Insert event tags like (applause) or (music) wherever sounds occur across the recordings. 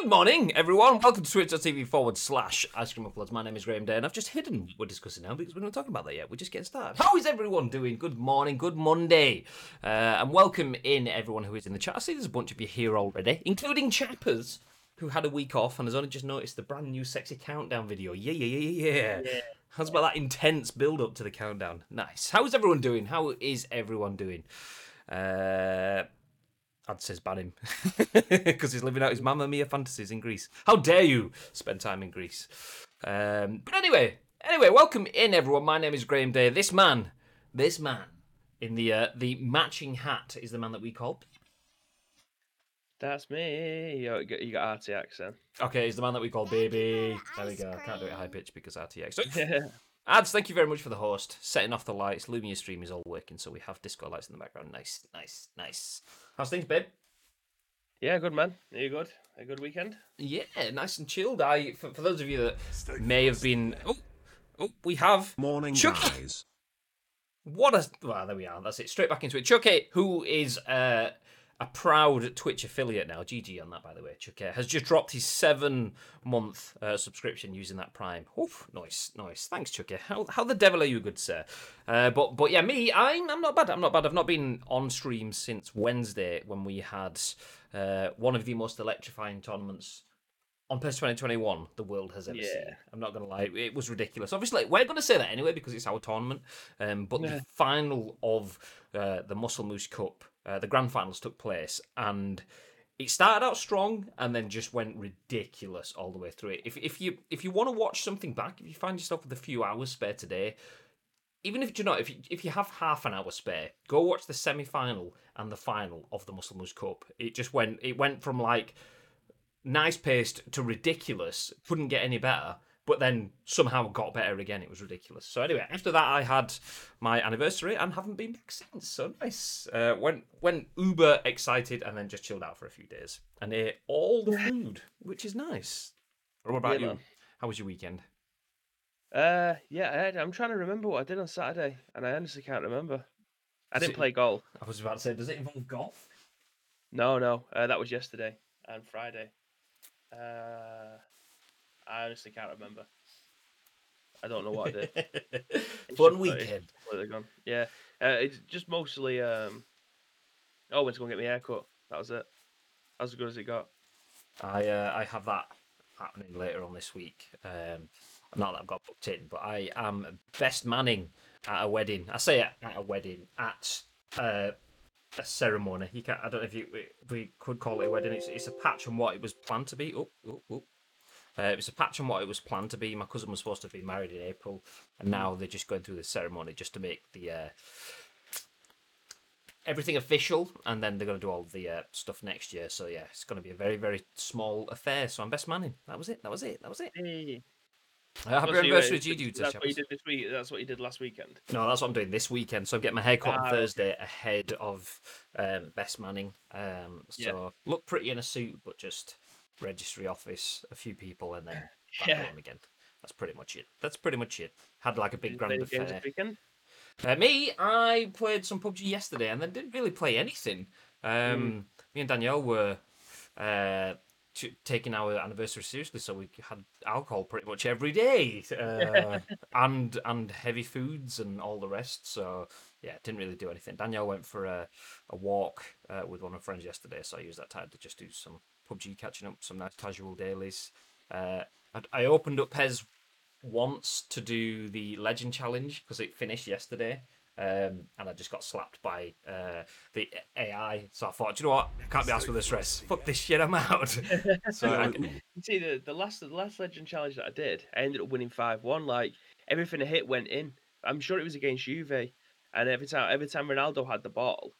Good morning, everyone. Welcome to twitch.tv forward slash ice cream uploads. My name is Graham Day, and I've just hidden what we're discussing now because we're not talking about that yet. We're just getting started. How is everyone doing? Good morning, good Monday. Uh, and welcome in everyone who is in the chat. I see there's a bunch of you here already, including Chappers, who had a week off and has only just noticed the brand new sexy countdown video. Yeah, yeah, yeah, yeah, yeah. How's about that intense build up to the countdown? Nice. How is everyone doing? How is everyone doing? Uh, I'd say ban him (laughs) because he's living out his Mamma Mia fantasies in Greece. How dare you spend time in Greece? Um, but anyway, anyway, welcome in everyone. My name is Graham Day. This man, this man in the uh, the matching hat is the man that we call. That's me. You got, you got RTX then. Okay, he's the man that we call Baby. There we go. I can't do it high pitch because RTX. (laughs) (laughs) Yeah. Ads, thank you very much for the host. Setting off the lights. Lumia stream is all working, so we have disco lights in the background. Nice, nice, nice. How's things, babe? Yeah, good man. Are you good? A good weekend? Yeah, nice and chilled. I for, for those of you that may have been oh, oh we have Morning, Chucky. guys. what a well there we are. That's it. Straight back into it. Chucky, who is uh, a proud Twitch affiliate now. GG on that, by the way. Chucky has just dropped his seven month uh, subscription using that Prime. Oof, nice, nice. Thanks, Chucky. How how the devil are you, good sir? Uh, but but yeah, me, I'm I'm not bad. I'm not bad. I've not been on stream since Wednesday when we had uh, one of the most electrifying tournaments on PES 2021 the world has ever seen. I'm not going to lie, it was ridiculous. Obviously, we're going to say that anyway because it's our tournament. Um, but Yeah. the final of uh, the Muscle Moose Cup, uh, the grand finals took place, and it started out strong and then just went ridiculous all the way through it. If, if you if you want to watch something back, if you find yourself with a few hours spare today, even if you know if you, if you have half an hour spare, go watch the semi final and the final of the Muscle Moose Cup. It just went it went from like nice paced to ridiculous. Couldn't get any better, but then somehow got better again. It was ridiculous. So anyway, after that, I had my anniversary and haven't been back since. So nice. Uh, went went uber excited and then just chilled out for a few days and ate all the (laughs) food, which is nice. What about Yeah, you? man. How was your weekend? Uh, yeah. I had, I'm trying to remember what I did on Saturday, and I honestly can't remember. I didn't it- play golf. I was about to say, does it involve golf? No, no. Uh, that was yesterday and Friday. Uh, I honestly can't remember. I don't know what I did. (laughs) It's Fun weekend. Yeah. Uh, it's just mostly. Um. Oh, went to go and get my hair cut. That was it. That was as good as it got. I uh, I have that happening later on this week. Um, not that I've got booked in, but I am best manning at a wedding. I say at a wedding at uh, a ceremony. You can't. I don't know if you if we could call it a wedding. It's it's a patch on what it was planned to be. Oh, oh, oh. Uh, it was a patch on what it was planned to be. My cousin was supposed to be married in April, and now they're just going through the ceremony just to make the uh, everything official, and then they're going to do all the uh, stuff next year. So yeah, it's going to be a very very small affair. So I'm best manning. That was it. That was it. That was it. Hey. Uh, happy anniversary to you, dude. That's what you did this week. That's what you did last weekend. No, that's what I'm doing this weekend. So I'm getting my hair cut Ah, on okay. Thursday ahead of um, Best Manning. Um, so Yeah. look pretty in a suit, but just registry office, a few people, and then (laughs) back Yeah. home again. That's pretty much it. That's pretty much it. Had like a big Did you play grand affair. this weekend? Uh, me, I played some PUBG yesterday and then didn't really play anything. Um, Mm. Me and Danielle were uh, t- taking our anniversary seriously, so we had alcohol pretty much every day, uh, (laughs) and and heavy foods and all the rest. So yeah, didn't really do anything. Danielle went for a a walk uh, with one of her friends yesterday, so I used that time to just do some PUBG catching up, some nice casual dailies. Uh, I, I opened up PES once to do the legend challenge because it finished yesterday. Um, and I just got slapped by uh, the AI. So I thought, "Do you know what? I can't be asked with the stress. Fuck this shit. I'm out. (laughs) so I, You see, the, the last the last legend challenge that I did, I ended up winning five one. Like everything I hit went in. I'm sure it was against Juve, and every time every time Ronaldo had the ball,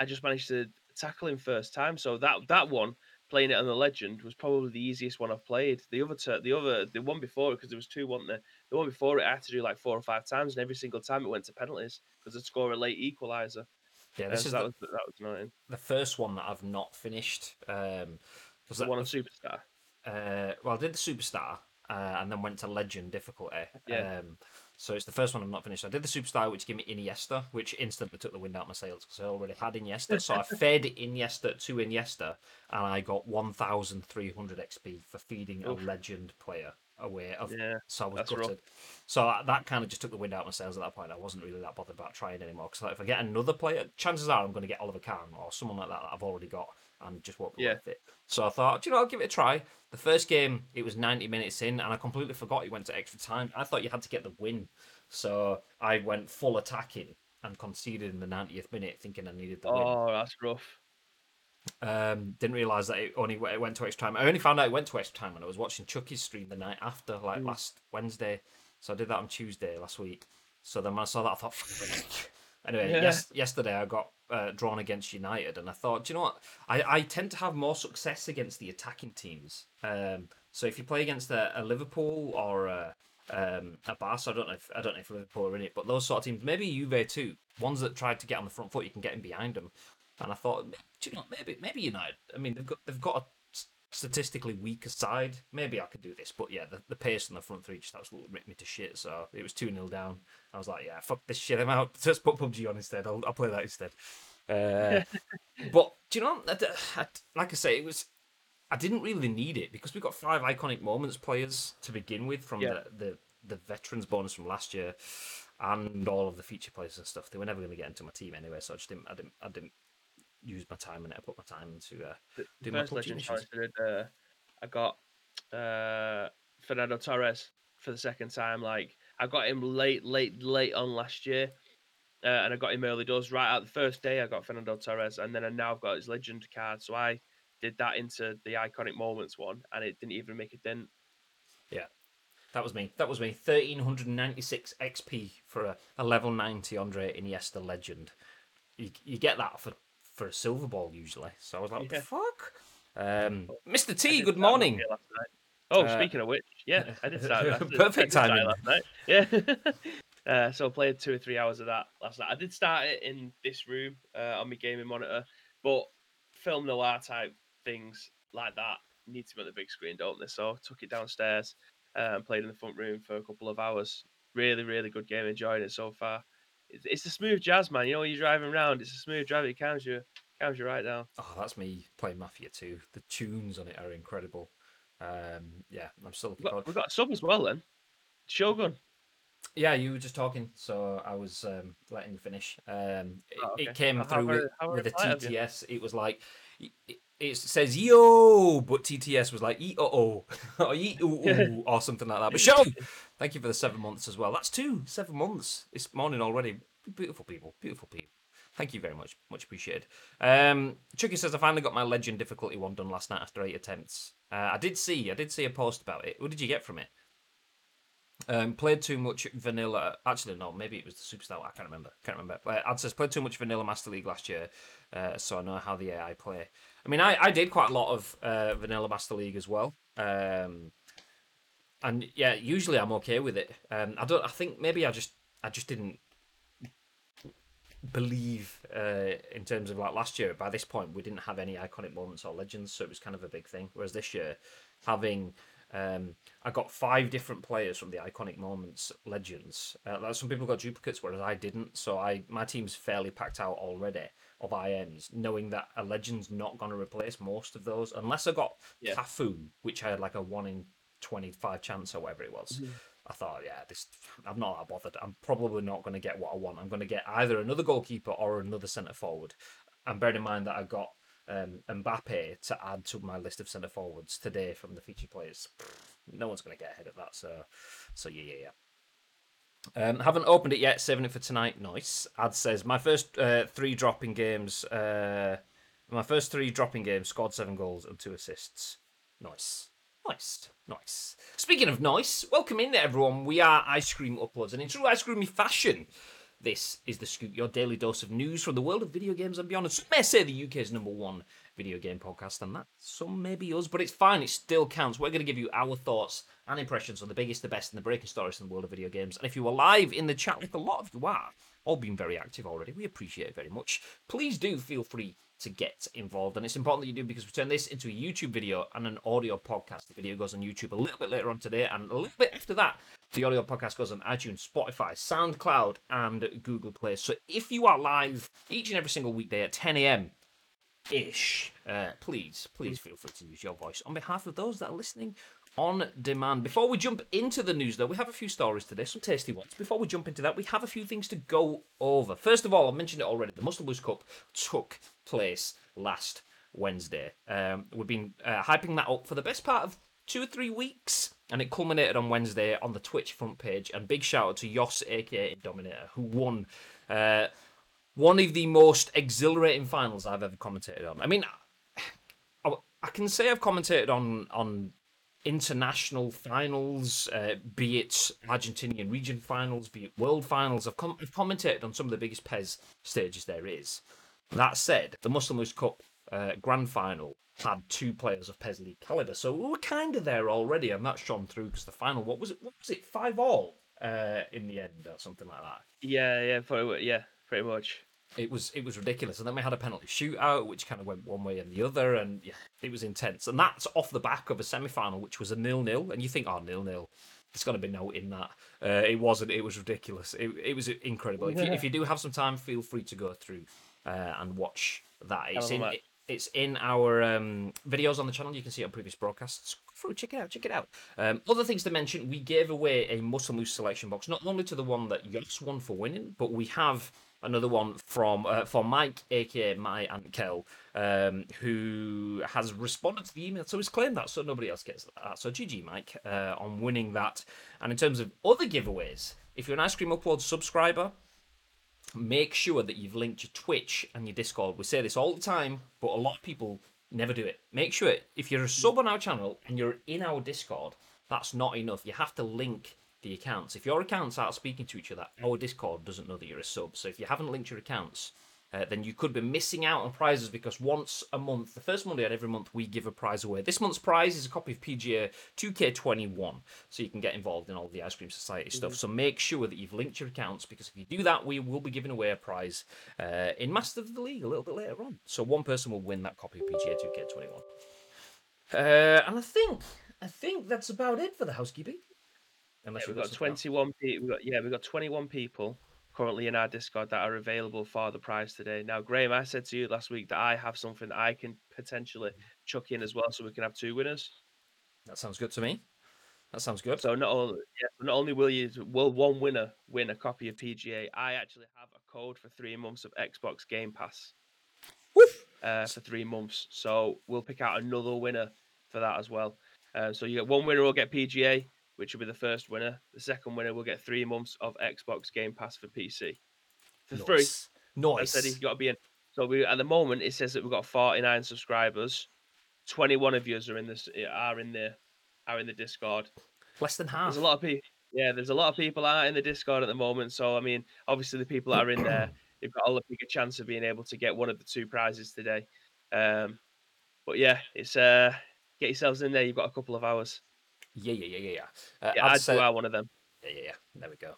I just managed to tackle him first time. So that that one, playing it on the legend, was probably the easiest one I've played. The other two, the other the one before it, because there was two, wasn't there? The one before it, I had to do like four or five times, and every single time it went to penalties because I'd score a late equaliser. yeah, Uh, this so is that the, was that was annoying. the first one that I've not finished. Um, 'cause The that one on Superstar. uh, well, I did the superstar uh, and then went to legend difficulty. Yeah. Um, So it's the first one I've not finished. I did the Superstar, which gave me Iniesta, which instantly took the wind out of my sails because I already had Iniesta. So I (laughs) fed Iniesta to Iniesta, and I got 1,300 XP for feeding Oof. a legend player away. Of, Yeah, so I was that's rough. gutted. So that kind of just took the wind out of my sails at that point. I wasn't really that bothered about trying anymore because like, if I get another player, chances are I'm going to get Oliver Kahn or someone like that that I've already got and just won't be Yeah. worth it. So I thought, "Do you know, I'll give it a try. The first game, it was 90 minutes in, and I completely forgot it went to extra time. I thought you had to get the win. So I went full attacking and conceded in the 90th minute, thinking I needed the win. Oh, that's rough. Um, didn't realize that it only it went to extra time. I only found out it went to extra time when I was watching Chucky's stream the night after, like Mm. last Wednesday. So I did that on Tuesday last week. So then when I saw that, I thought. (laughs) Anyway, Yeah. yes, yesterday I got uh, drawn against United, and I thought, you know what? I, I tend to have more success against the attacking teams. Um, so if you play against a, a Liverpool or a, um, a Barca, I don't know if I don't know if Liverpool are in it, but those sort of teams, maybe Juve too, ones that tried to get on the front foot, you can get in behind them. And I thought, you know, maybe maybe United. I mean, they've got they've got statistically weaker side. Maybe I could do this, but yeah, the, the pace on the front three just absolutely ripped me to shit. So it was two 0 down. I was like, yeah, fuck this shit. I'm out. (laughs) Just put PUBG on instead. I'll, I'll play that instead. Uh, (laughs) but do you know, I, I, like I say, it was. I didn't really need it because we got five iconic moments players to begin with from Yeah. the, the the veterans bonus from last year, and all of the feature players and stuff. They were never going to get into my team anyway, so I just didn't. I didn't. I didn't use my time in it. I put my time into. Uh, The Do my first PUBG legend challenge I did, uh, I got uh, Fernando Torres for the second time. Like I got him late, late, late on last year, uh, and I got him early doors. Right out the first day, I got Fernando Torres, and then I now I've got his legend card. So I did that into the iconic moments one, and it didn't even make a dent. Yeah. That was me. That was me. Thirteen hundred ninety six XP for a, a level ninety Andre Iniesta legend. You you get that for for a silver ball usually. So I was like, Yeah. fuck. Um, Mr. T, good morning. Oh, Uh, speaking of which, yeah, I did start. I (laughs) Perfect timing. last night. Yeah. (laughs) uh, so I played two or three hours of that last night. I did start it in this room uh, on my gaming monitor, but film noir type things like that need to be on the big screen, don't they? So I took it downstairs uh, and played in the front room for a couple of hours. Really, really good game. Enjoying it so far. It's, it's a smooth jazz, man. You know, when you're driving around, it's a smooth drive. It calms you, calms you right down. Oh, that's me playing Mafia 2. The tunes on it are incredible. Um, yeah, I'm still We've got, we've got a sub as well then. Shogun. Yeah, you were just talking, so I was um, letting you finish. Um, it, Oh, it came How- through very- with, with the very polite of you. TTS. It was like it, it says yo, but TTS was like e oh or e ooh ooh or something like that. But (laughs) show, thank you for the seven months as well. That's two seven months. It's morning already. Beautiful people, beautiful people. Thank you very much, much appreciated. Um, Chucky says I finally got my legend difficulty one done last night after eight attempts. Uh, I did see, I did see a post about it. What did you get from it? Um, played too much vanilla. Actually, no, maybe it was the superstar. I can't remember. Can't remember. Ad says played too much vanilla Master League last year, uh, so I know how the AI play. I mean, I, I did quite a lot of uh, vanilla Master League as well. Um, and yeah, usually I'm okay with it. Um, I don't. I think maybe I just I just didn't believe uh, in terms of like last year. By this point, we didn't have any iconic moments or legends, so it was kind of a big thing. Whereas this year, having um, I got five different players from the iconic moments legends. Uh, some people got duplicates, whereas I didn't. So I my team's fairly packed out already of IMs, knowing that a legend's not going to replace most of those unless I got Yeah. Cafu, which I had like a one in twenty five chance or whatever it was. I thought, yeah, this I'm not that bothered. I'm probably not going to get what I want. I'm going to get either another goalkeeper or another centre forward. And bear in mind that I got um, Mbappe to add to my list of centre forwards today from the feature players. No one's going to get ahead of that. So, so yeah, yeah, yeah. Um, haven't opened it yet. Saving it for tonight. Nice. Ad says my first uh, three dropping games. Uh, my first three dropping games scored seven goals and two assists. Nice. Nice, nice. Speaking of nice, welcome in there everyone. We are Ice Cream Uploads, and in true ice creamy fashion, this is the Scoop, your daily dose of news from the world of video games and beyond. Some may say the UK's number one video game podcast, and that some may be us, but it's fine. It still counts. We're going to give you our thoughts and impressions on the biggest, the best, and the breaking stories in the world of video games. And if you are live in the chat, like a lot of you are, all been very active already, we appreciate it very much. Please do feel free to get involved. And it's important that you do because we turn this into a YouTube video and an audio podcast. The video goes on YouTube a little bit later on today, and a little bit after that, the audio podcast goes on iTunes, Spotify, SoundCloud, and Google Play. So if you are live each and every single weekday at 10 a.m. ish, uh, please, please feel free to use your voice on behalf of those that are listening on demand. Before we jump into the news, though, we have a few stories today, some tasty ones. Before we jump into that, we have a few things to go over. First of all, I mentioned it already. The Muscle Moose Cup took place last Wednesday. Um, we've been uh, hyping that up for the best part of two or three weeks, and it culminated on Wednesday on the Twitch front page. And big shout out to Yoss, aka Dominator, who won. Uh, one of the most exhilarating finals I've ever commentated on. I mean, I, I can say I've commentated on on international finals, uh, be it Argentinian region finals, be it world finals. I've, com- I've on some of the biggest PES stages there is. That said, the Muscle Moose Cup uh, grand final had two players of PES League caliber, so we were kind of there already, and that shone through because the final, what was it? What was it? Five all uh, in the end, or something like that. Yeah, yeah, pretty, yeah, pretty much. It was it was ridiculous, and then we had a penalty shootout, which kind of went one way and the other, and yeah, it was intense. And that's off the back of a semi final, which was a nil nil, and you think, oh, nil nil. There's to be no in that. Uh, it wasn't. It was ridiculous. It, it was incredible. If you, if you do have some time, feel free to go through uh, and watch that. It's in, it, it's in our um, videos on the channel. You can see it on previous broadcasts. Through, check it out, check it out. Um, other things to mention: we gave away a Muscle Moose selection box, not only to the one that Yoss won for winning, but we have another one from uh, for Mike, aka my Aunt Kel, um, who has responded to the email. So he's claimed that, so nobody else gets that. So GG, Mike, uh, on winning that. And in terms of other giveaways, if you're an Ice Cream Upload subscriber, make sure that you've linked your Twitch and your Discord. We say this all the time, but a lot of people never do it. Make sure if you're a sub on our channel and you're in our Discord, that's not enough. You have to link the accounts. If your accounts aren't speaking to each other, our Discord doesn't know that you're a sub. So if you haven't linked your accounts, uh, then you could be missing out on prizes because once a month, the first Monday of every month, we give a prize away. This month's prize is a copy of PGA 2K21, so you can get involved in all the Ice Cream Society stuff. Mm-hmm. So make sure that you've linked your accounts because if you do that, we will be giving away a prize uh, in Master of the League a little bit later on. So one person will win that copy of PGA 2K21. Uh, and I think I think that's about it for the housekeeping. Unless yeah, we've got, got 21 people. We've got, yeah, we've got 21 people currently in our Discord that are available for the prize today. Now, Graham, I said to you last week that I have something that I can potentially chuck in as well, so we can have two winners. That sounds good to me. That sounds good. So not only yeah, not only will you will one winner win a copy of PGA, I actually have a code for three months of Xbox Game Pass. Uh, for three months, so we'll pick out another winner for that as well. Uh, so you get one winner will get PGA, which will be the first winner. The second winner will get three months of Xbox Game Pass for PC for nice. free. Nice. I said he's got to be in. So we at the moment it says that we've got 49 subscribers. 21 of you are in this are in the are in the Discord. Less than half. There's a lot of people. Yeah, there's a lot of people out in the Discord at the moment. So I mean, obviously the people that are in there, (clears throat) they've got a bigger chance of being able to get one of the two prizes today. Um, but yeah, it's uh, get yourselves in there. You've got a couple of hours. Yeah, yeah, yeah, yeah, yeah. Uh, yeah I'd say one of them. Yeah, yeah, yeah. There we go.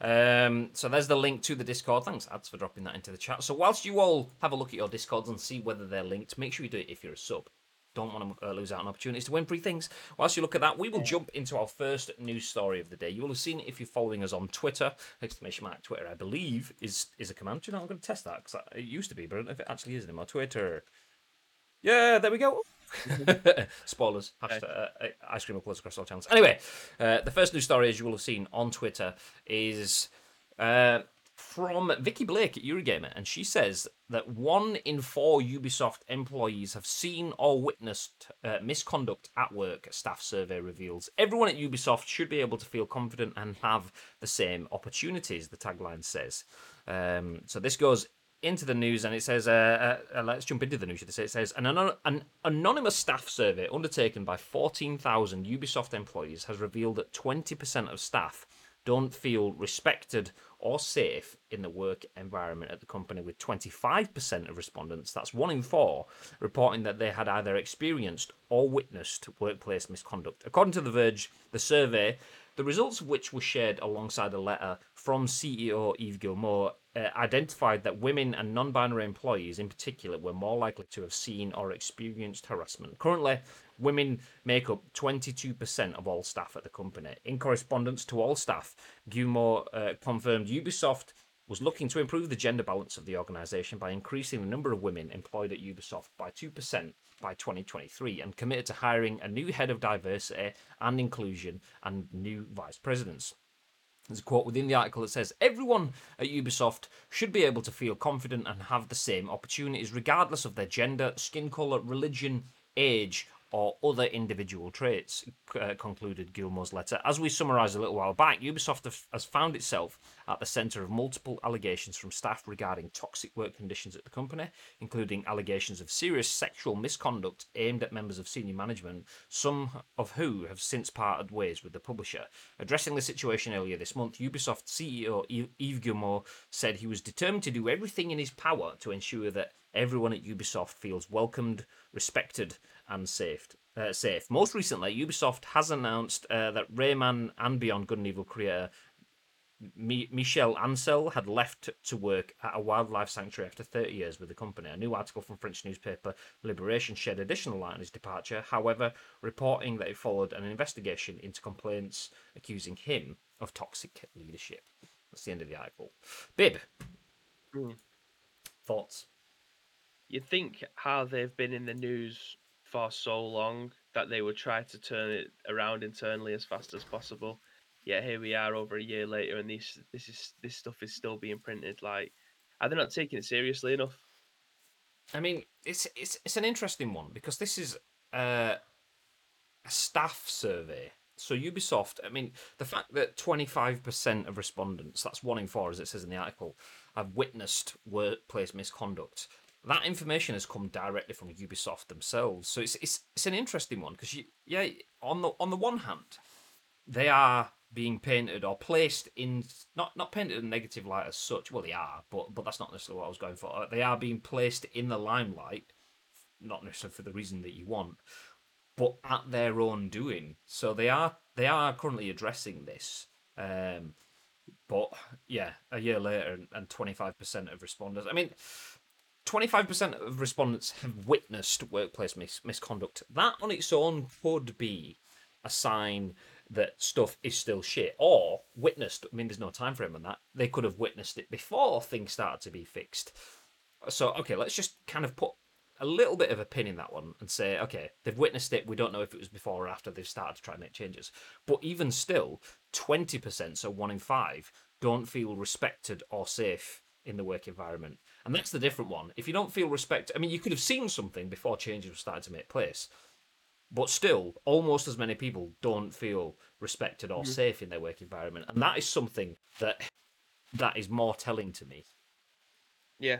Um, so there's the link to the Discord. Thanks, Ads, for dropping that into the chat. So whilst you all have a look at your Discords and see whether they're linked, make sure you do it if you're a sub. Don't want to uh, lose out on opportunities to win free things. Whilst you look at that, we will jump into our first news story of the day. You will have seen it if you're following us on Twitter. Exclamation mark Twitter, I believe, is is a command. Do you know, I'm going to test that because it used to be, but I don't know if it actually is anymore. Twitter. Yeah, there we go. (laughs) Spoilers. Hashtag, uh, uh, ice cream uploads across all channels. Anyway, uh, the first news story, as you will have seen on Twitter, is uh, from Vikki Blake at Eurogamer, and she says that one in four Ubisoft employees have seen or witnessed uh, misconduct at work. Staff survey reveals everyone at Ubisoft should be able to feel confident and have the same opportunities. The tagline says. Um, so this goes into the news and it says, uh, uh, uh, let's jump into the news. It says, an, an anonymous staff survey undertaken by 14,000 Ubisoft employees has revealed that 20% of staff don't feel respected or safe in the work environment at the company, with 25% of respondents, that's one in four, reporting that they had either experienced or witnessed workplace misconduct. According to The Verge, the survey the results of which were shared alongside a letter from CEO Yves Guillemot uh, identified that women and non binary employees in particular were more likely to have seen or experienced harassment. Currently, women make up 22% of all staff at the company. In correspondence to all staff, Guillemot uh, confirmed Ubisoft was looking to improve the gender balance of the organisation by increasing the number of women employed at Ubisoft by 2% by 2023 and committed to hiring a new head of diversity and inclusion and new vice presidents. There's a quote within the article that says Everyone at Ubisoft should be able to feel confident and have the same opportunities, regardless of their gender, skin colour, religion, age, or other individual traits, uh, concluded Guillemot's letter. As we summarised a little while back, Ubisoft has found itself at the centre of multiple allegations from staff regarding toxic work conditions at the company, including allegations of serious sexual misconduct aimed at members of senior management, some of who have since parted ways with the publisher. Addressing the situation earlier this month, Ubisoft CEO Yves Guillemot said he was determined to do everything in his power to ensure that everyone at Ubisoft feels welcomed, respected, and safe. Uh, safe. Most recently, Ubisoft has announced uh, that Rayman and Beyond Good and Evil creator Michel Ancel had left to work at a wildlife sanctuary after 30 years with the company. A new article from French newspaper Liberation shed additional light on his departure, however, reporting that it followed an investigation into complaints accusing him of toxic leadership. That's the end of the article. Bib, mm. thoughts? You think how they've been in the news for so long that they would try to turn it around internally as fast as possible. Yet here we are over a year later, and this this is this stuff is still being printed. Like, are they not taking it seriously enough? I mean, it's it's it's an interesting one because this is uh, a staff survey. So Ubisoft, I mean, the fact that twenty five percent of respondents—that's one in four, as it says in the article—have witnessed workplace misconduct that information has come directly from Ubisoft themselves. So it's it's, it's an interesting one because yeah on the on the one hand, they are being painted or placed in not not painted in negative light as such. Well, they are, but but that's not necessarily what I was going for. They are being placed in the limelight, not necessarily for the reason that you want, but at their own doing. So they are they are currently addressing this. Um, but yeah, a year later, and twenty five percent of responders. I mean 25% of respondents have witnessed workplace mis- misconduct. That on its own could be a sign that stuff is still shit. Or witnessed, I mean, there's no time frame on that. They could have witnessed it before things started to be fixed. So, okay, let's just kind of put a little bit of a pin in that one and say, okay, they've witnessed it. We don't know if it was before or after they've started to try and make changes. But even still, 20%, so one in five, don't feel respected or safe in the work environment. And that's the different one. If you don't feel respect, I mean, you could have seen something before changes were starting to make place, but still, almost as many people don't feel respected or mm-hmm. safe in their work environment, and that is something that that is more telling to me. Yeah,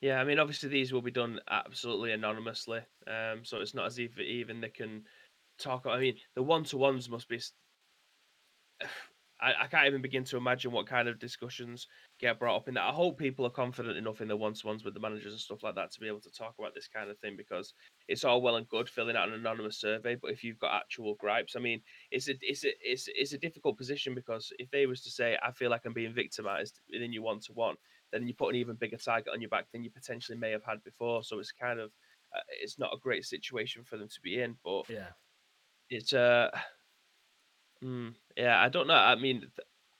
yeah. I mean, obviously, these will be done absolutely anonymously, um, so it's not as if even they can talk. I mean, the one to ones must be (sighs) I, I can't even begin to imagine what kind of discussions get brought up in that. I hope people are confident enough in the one to ones with the managers and stuff like that to be able to talk about this kind of thing because it's all well and good filling out an anonymous survey, but if you've got actual gripes, I mean, it's a it's a it's, it's a difficult position because if they was to say, I feel like I'm being victimized within your one to one, then you put an even bigger target on your back than you potentially may have had before. So it's kind of uh, it's not a great situation for them to be in, but yeah, it's uh (sighs) Mm, yeah, I don't know. I mean,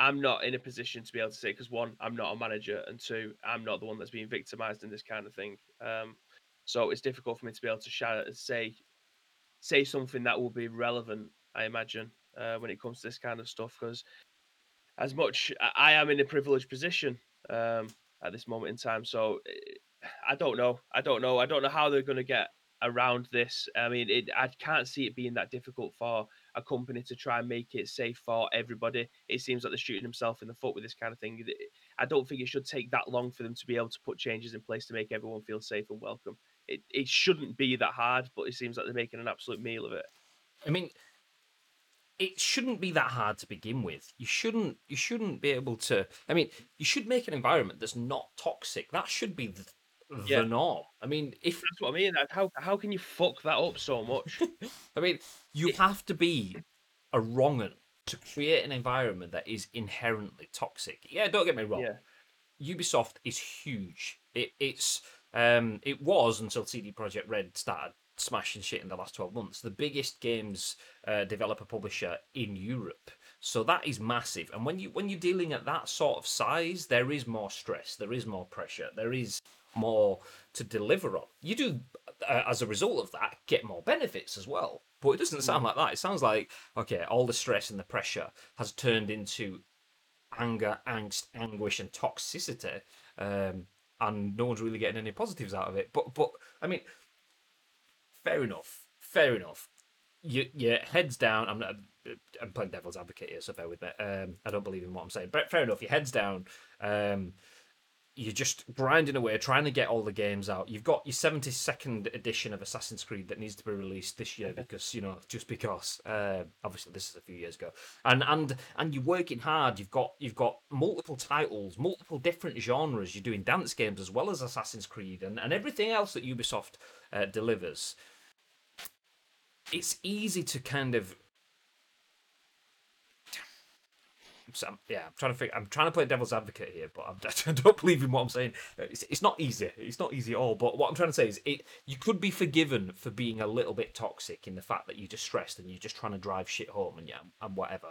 I'm not in a position to be able to say because one, I'm not a manager, and two, I'm not the one that's being victimized in this kind of thing. Um, so it's difficult for me to be able to shout, say say something that will be relevant. I imagine uh, when it comes to this kind of stuff, because as much I am in a privileged position um, at this moment in time, so eh, I don't know. I don't know. I don't know how they're going to get around this. I mean, it, I can't see it being that difficult for a company to try and make it safe for everybody. It seems like they're shooting themselves in the foot with this kind of thing. I don't think it should take that long for them to be able to put changes in place to make everyone feel safe and welcome. It, it shouldn't be that hard, but it seems like they're making an absolute meal of it. I mean, it shouldn't be that hard to begin with. You shouldn't you shouldn't be able to. I mean, you should make an environment that's not toxic. That should be the, yeah. the norm. I mean, if that's what I mean, how how can you fuck that up so much? (laughs) I mean, you have to be a wrong to create an environment that is inherently toxic. Yeah, don't get me wrong. Yeah. Ubisoft is huge. It, it's um, it was until CD Projekt Red started smashing shit in the last 12 months the biggest games uh, developer publisher in Europe so that is massive and when you when you're dealing at that sort of size there is more stress there is more pressure there is more to deliver on you do uh, as a result of that get more benefits as well but it doesn't sound like that it sounds like okay all the stress and the pressure has turned into anger angst anguish and toxicity um, and no one's really getting any positives out of it but but i mean fair enough. Fair enough. You, your head's down. I'm not. I'm playing devil's advocate here, so bear with me. Um, I don't believe in what I'm saying, but fair enough. Your head's down. Um, you're just grinding away, trying to get all the games out. You've got your 72nd edition of Assassin's Creed that needs to be released this year because you know, just because. Uh, obviously, this is a few years ago, and and and you're working hard. You've got you've got multiple titles, multiple different genres. You're doing dance games as well as Assassin's Creed, and and everything else that Ubisoft uh, delivers it's easy to kind of so, yeah, I'm trying to figure. I'm trying to play devil's advocate here, but I'm, (laughs) I don't believe in what I'm saying. It's, it's not easy. It's not easy at all. But what I'm trying to say is, it you could be forgiven for being a little bit toxic in the fact that you're distressed and you're just trying to drive shit home and yeah and whatever.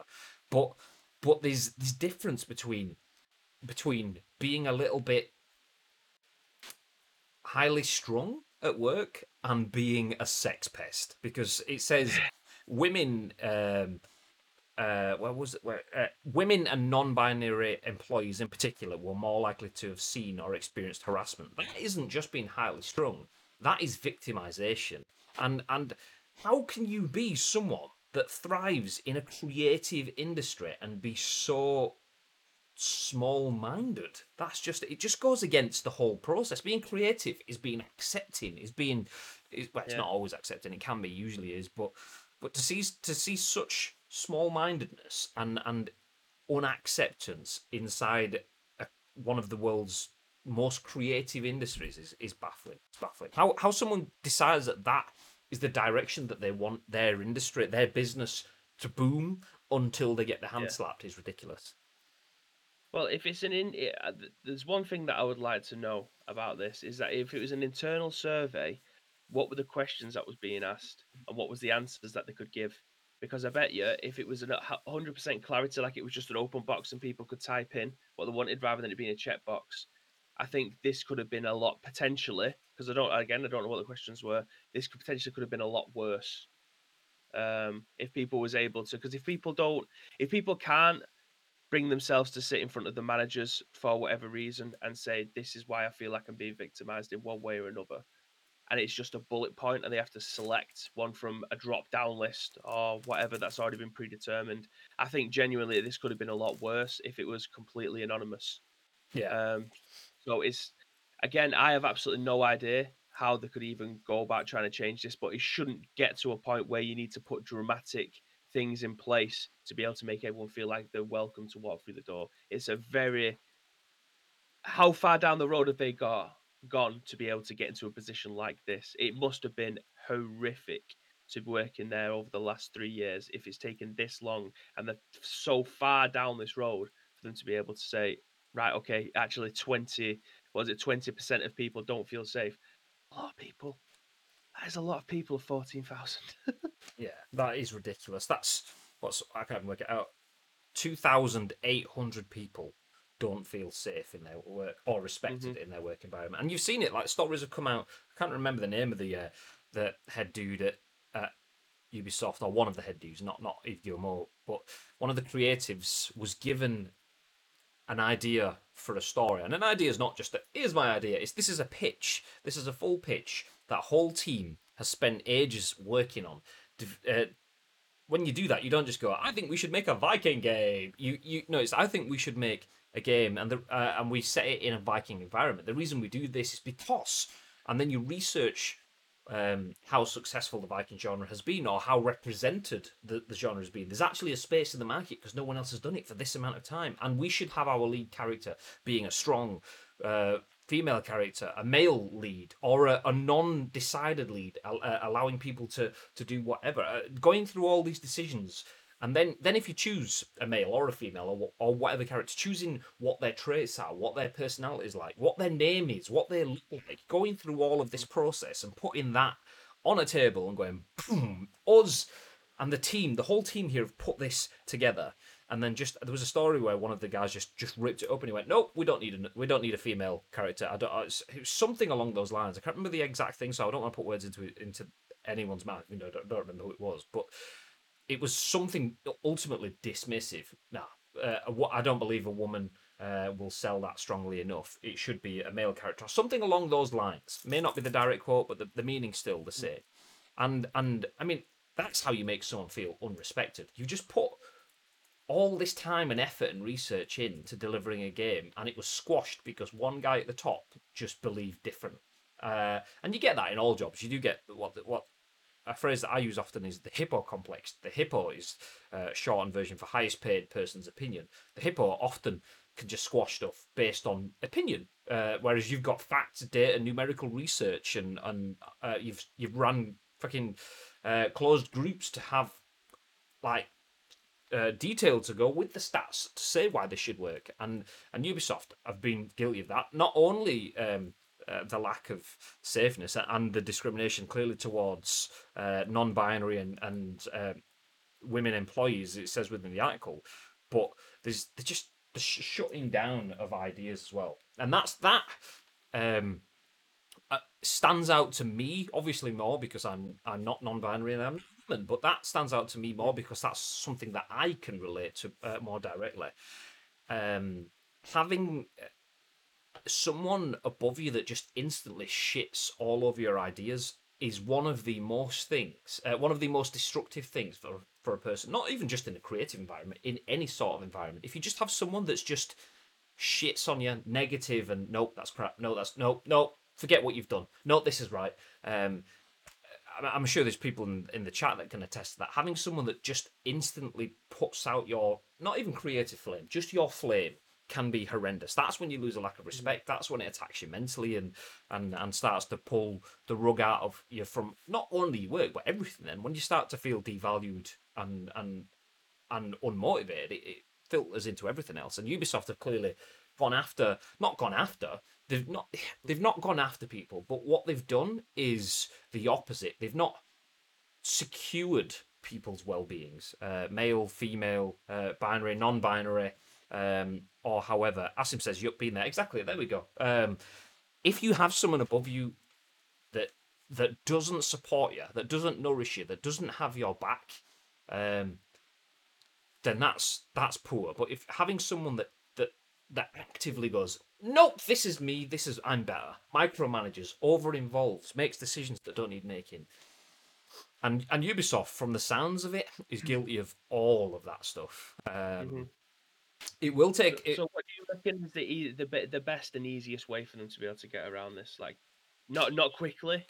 But but there's this difference between between being a little bit highly strung at work and being a sex pest because it says women um uh what was it where uh, women and non-binary employees in particular were more likely to have seen or experienced harassment that isn't just being highly strung that is victimization and and how can you be someone that thrives in a creative industry and be so small minded. That's just it just goes against the whole process. Being creative is being accepting, is being is, well, it's yeah. not always accepting, it can be, usually is, but but to see to see such small mindedness and and unacceptance inside a, one of the world's most creative industries is, is baffling. It's baffling. How how someone decides that that is the direction that they want their industry, their business to boom until they get their hand yeah. slapped is ridiculous. Well, if it's an in, it, uh, there's one thing that I would like to know about this is that if it was an internal survey, what were the questions that was being asked and what was the answers that they could give? Because I bet you, if it was a 100% clarity, like it was just an open box and people could type in what they wanted rather than it being a checkbox, I think this could have been a lot potentially. Because I don't, again, I don't know what the questions were. This could potentially could have been a lot worse um, if people was able to. Because if people don't, if people can't bring themselves to sit in front of the managers for whatever reason and say, This is why I feel like I'm being victimized in one way or another. And it's just a bullet point, and they have to select one from a drop down list or whatever that's already been predetermined. I think genuinely this could have been a lot worse if it was completely anonymous. Yeah. Um, so it's, again, I have absolutely no idea how they could even go about trying to change this, but it shouldn't get to a point where you need to put dramatic things in place to be able to make everyone feel like they're welcome to walk through the door. It's a very how far down the road have they got gone to be able to get into a position like this? It must have been horrific to work in there over the last three years if it's taken this long and they're so far down this road for them to be able to say, right, okay, actually 20 was it 20% of people don't feel safe. A lot of people. That is a lot of people of 14,000. (laughs) yeah, that is ridiculous. That's what's I can't work it out. Two thousand eight hundred people don't feel safe in their work or respected mm-hmm. in their work environment, and you've seen it. Like stories have come out. I can't remember the name of the uh, the head dude at, at Ubisoft or one of the head dudes, not not Yves Guillemot, but one of the creatives was given an idea for a story, and an idea is not just that. Here's my idea. It's this is a pitch. This is a full pitch that whole team has spent ages working on. Uh, when you do that, you don't just go, "I think we should make a Viking game." You you no, it's I think we should make a game, and the uh, and we set it in a Viking environment. The reason we do this is because, and then you research um, how successful the Viking genre has been or how represented the, the genre has been. There's actually a space in the market because no one else has done it for this amount of time, and we should have our lead character being a strong. Uh, female character, a male lead, or a, a non-decided lead, uh, allowing people to to do whatever. Uh, going through all these decisions And then, then if you choose a male or a female or, or whatever character, choosing what their traits are, what their personality is like, what their name is, what they look like, going through all of this process and putting that on a table and going, boom, us and the team, the whole team here have put this together. And then just there was a story where one of the guys just just ripped it up and he went, "Nope, we don't need a we don't need a female character." I don't. It was something along those lines. I can't remember the exact thing, so I don't want to put words into into anyone's mouth. You know, I don't, don't remember who it was, but it was something ultimately dismissive. Now, uh, I don't believe a woman uh, will sell that strongly enough. It should be a male character, something along those lines. May not be the direct quote, but the, the meaning's still the same. And and I mean, that's how you make someone feel unrespected. You just put all this time and effort and research into delivering a game, and it was squashed because one guy at the top just believed different. Uh, and you get that in all jobs. You do get what what a phrase that I use often is the hippo complex. The hippo is uh, shortened version for highest paid person's opinion. The hippo often can just squash stuff based on opinion, uh, whereas you've got facts, data, numerical research, and and uh, you've you've run fucking uh, closed groups to have like uh, detail to go with the stats to say why this should work. And and Ubisoft have been guilty of that. Not only um, uh, the lack of safeness and the discrimination clearly towards uh, non-binary and and uh, women employees. It says within the article, but there's there's just the sh- shutting down of ideas as well, and that's that. Um, uh, stands out to me obviously more because I'm I'm not non-binary and I'm human, but that stands out to me more because that's something that I can relate to uh, more directly. Um, having uh, someone above you that just instantly shits all over your ideas is one of the most things, uh, one of the most destructive things for for a person. Not even just in a creative environment, in any sort of environment. If you just have someone that's just shits on you, negative, and nope, that's crap. No, that's nope, nope forget what you've done. No, this is right. Um, I'm sure there's people in, in the chat that can attest to that. Having someone that just instantly puts out your, not even creative flame, just your flame can be horrendous. That's when you lose a lack of respect. That's when it attacks you mentally and and and starts to pull the rug out of you from not only your work but everything. Then when you start to feel devalued and and and unmotivated, it, it filters into everything else. And Ubisoft have clearly gone after, not gone after, they've not they've not gone after people, but what they've done is the opposite. They've not secured people's well-beings, uh, male, female, uh, binary, non-binary, um, or however. Asim says you've been there. Exactly. There we go. Um, if you have someone above you that that doesn't support you, that doesn't nourish you, that doesn't have your back, um, then that's that's poor. But if having someone that that that actively goes, nope, this is me, this is I'm better. Micromanages, over involves, makes decisions that don't need making. And and Ubisoft, from the sounds of it, is guilty of all of that stuff. Um, mm-hmm. It will take. It... So, what do you reckon is the the the best and easiest way for them to be able to get around this? Like, not not quickly,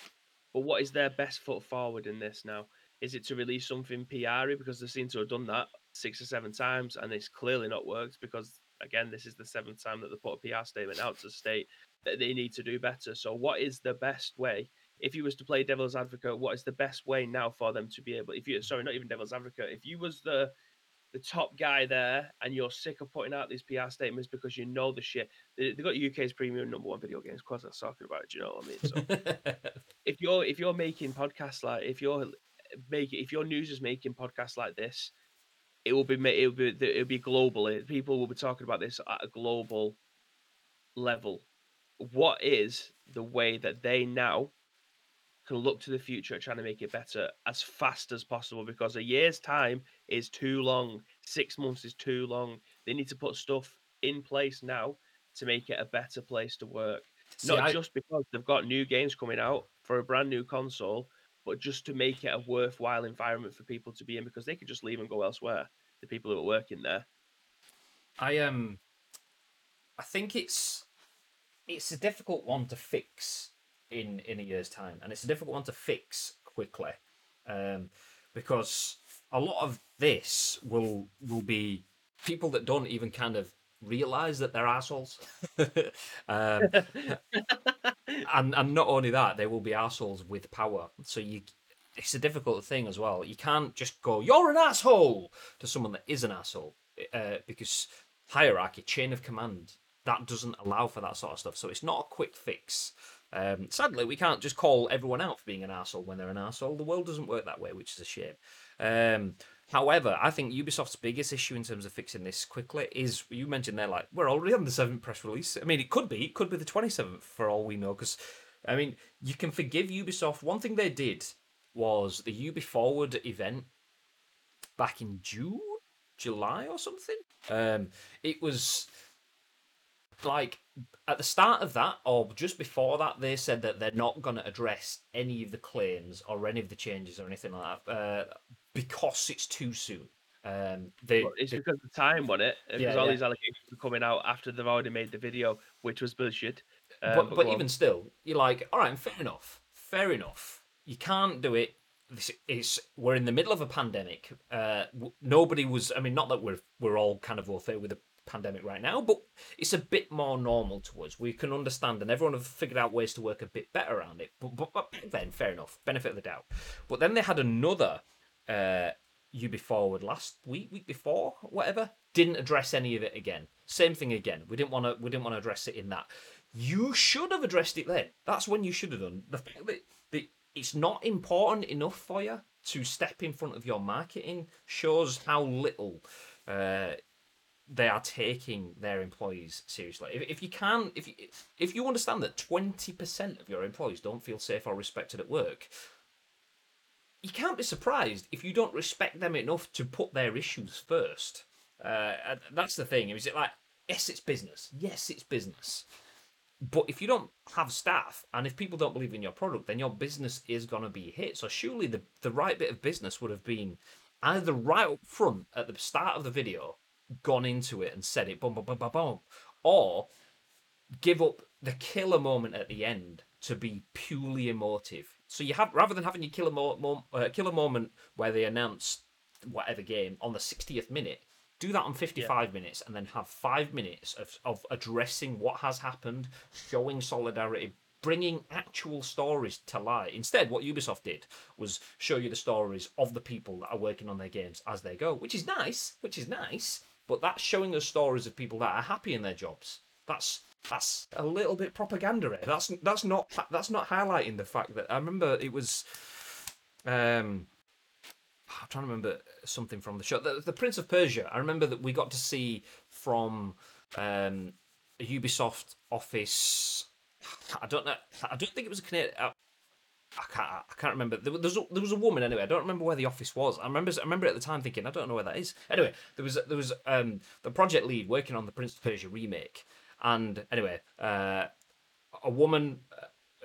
but what is their best foot forward in this now? Is it to release something PR because they seem to have done that six or seven times and it's clearly not worked because again, this is the seventh time that they put a PR statement out to state that they need to do better. So, what is the best way? If you was to play devil's advocate, what is the best way now for them to be able? If you sorry, not even devil's advocate, if you was the the top guy there and you're sick of putting out these PR statements because you know the shit. They, they got UK's premium number one video games. Course, I'm talking about it. Do you know what I mean? So (laughs) if you're if you're making podcasts like if you're making if your news is making podcasts like this, it will be it will be it will be globally. People will be talking about this at a global level. What is the way that they now can look to the future trying to make it better as fast as possible? Because a year's time is too long. Six months is too long. They need to put stuff in place now to make it a better place to work. See, Not I... just because they've got new games coming out for a brand new console, but just to make it a worthwhile environment for people to be in because they could just leave and go elsewhere. The people who are working there. I um, I think it's it's a difficult one to fix in in a year's time, and it's a difficult one to fix quickly, um, because a lot of this will will be people that don't even kind of realize that they're assholes. (laughs) um, (laughs) and and not only that, they will be assholes with power. So you it's a difficult thing as well. You can't just go, "You're an asshole" to someone that is an asshole, uh, because hierarchy, chain of command, that doesn't allow for that sort of stuff. So it's not a quick fix. Um, sadly, we can't just call everyone out for being an asshole when they're an asshole. The world doesn't work that way, which is a shame. Um, however, I think Ubisoft's biggest issue in terms of fixing this quickly is you mentioned they're like we're already on the seventh press release. I mean, it could be, it could be the twenty seventh for all we know. Because I mean, you can forgive Ubisoft. One thing they did was the Ubi Forward event back in June, July, or something. Um, it was like at the start of that or just before that they said that they're not going to address any of the claims or any of the changes or anything like that uh, because it's too soon um, they, Well, it's they- because the time on it, because Yeah, all yeah. these allegations were coming out after they've already made the video, which was bullshit. Um, but, but on. even still, you're like, all right, fair enough, fair enough. You can't do it. This is we're in the middle of a pandemic. Uh, nobody was. I mean, not that we're we're all kind of au fait with the pandemic right now, but it's a bit more normal to us. We can understand, and everyone have figured out ways to work a bit better around it. But, but, but then, fair enough, benefit of the doubt. But then they had another uh, Ubi Forward last week, week before, whatever. Didn't address any of it again. Same thing again. We didn't want to. We didn't want to address it in that. You should have addressed it then. That's when you should have done. The fact that, that it's not important enough for you to step in front of your marketing shows how little uh, they are taking their employees seriously. If, if you can, if you, if you understand that twenty percent of your employees don't feel safe or respected at work, you can't be surprised if you don't respect them enough to put their issues first. Uh, that's the thing. Is it like yes, it's business. Yes, it's business. But if you don't have staff and if people don't believe in your product, then your business is going to be hit. So surely the, the right bit of business would have been either right up front at the start of the video, gone into it and said it, boom, boom, boom, boom, boom, or give up the killer moment at the end to be purely emotive. So you have rather than having your killer mo- mo- uh, killer moment where they announce whatever game on the 60th minute, do that on 55 minutes and then have five minutes of, of addressing what has happened, showing solidarity, bringing actual stories to light. Instead, what Ubisoft did was show you the stories of the people that are working on their games as they go, which is nice, which is nice, but that's showing us stories of people that are happy in their jobs. That's that's a little bit propaganda. That's that's not that's not highlighting the fact that I remember it was um I'm trying to remember something from the show. The, the Prince of Persia. I remember that we got to see from um, a Ubisoft office. I don't know. I don't think it was a Canadian. I, can't. I can't remember. There was, there was a woman anyway. I don't remember where the office was. I remember. I remember at the time thinking, I don't know where that is. Anyway, there was there was um, the project lead working on the Prince of Persia remake, and anyway, uh, a woman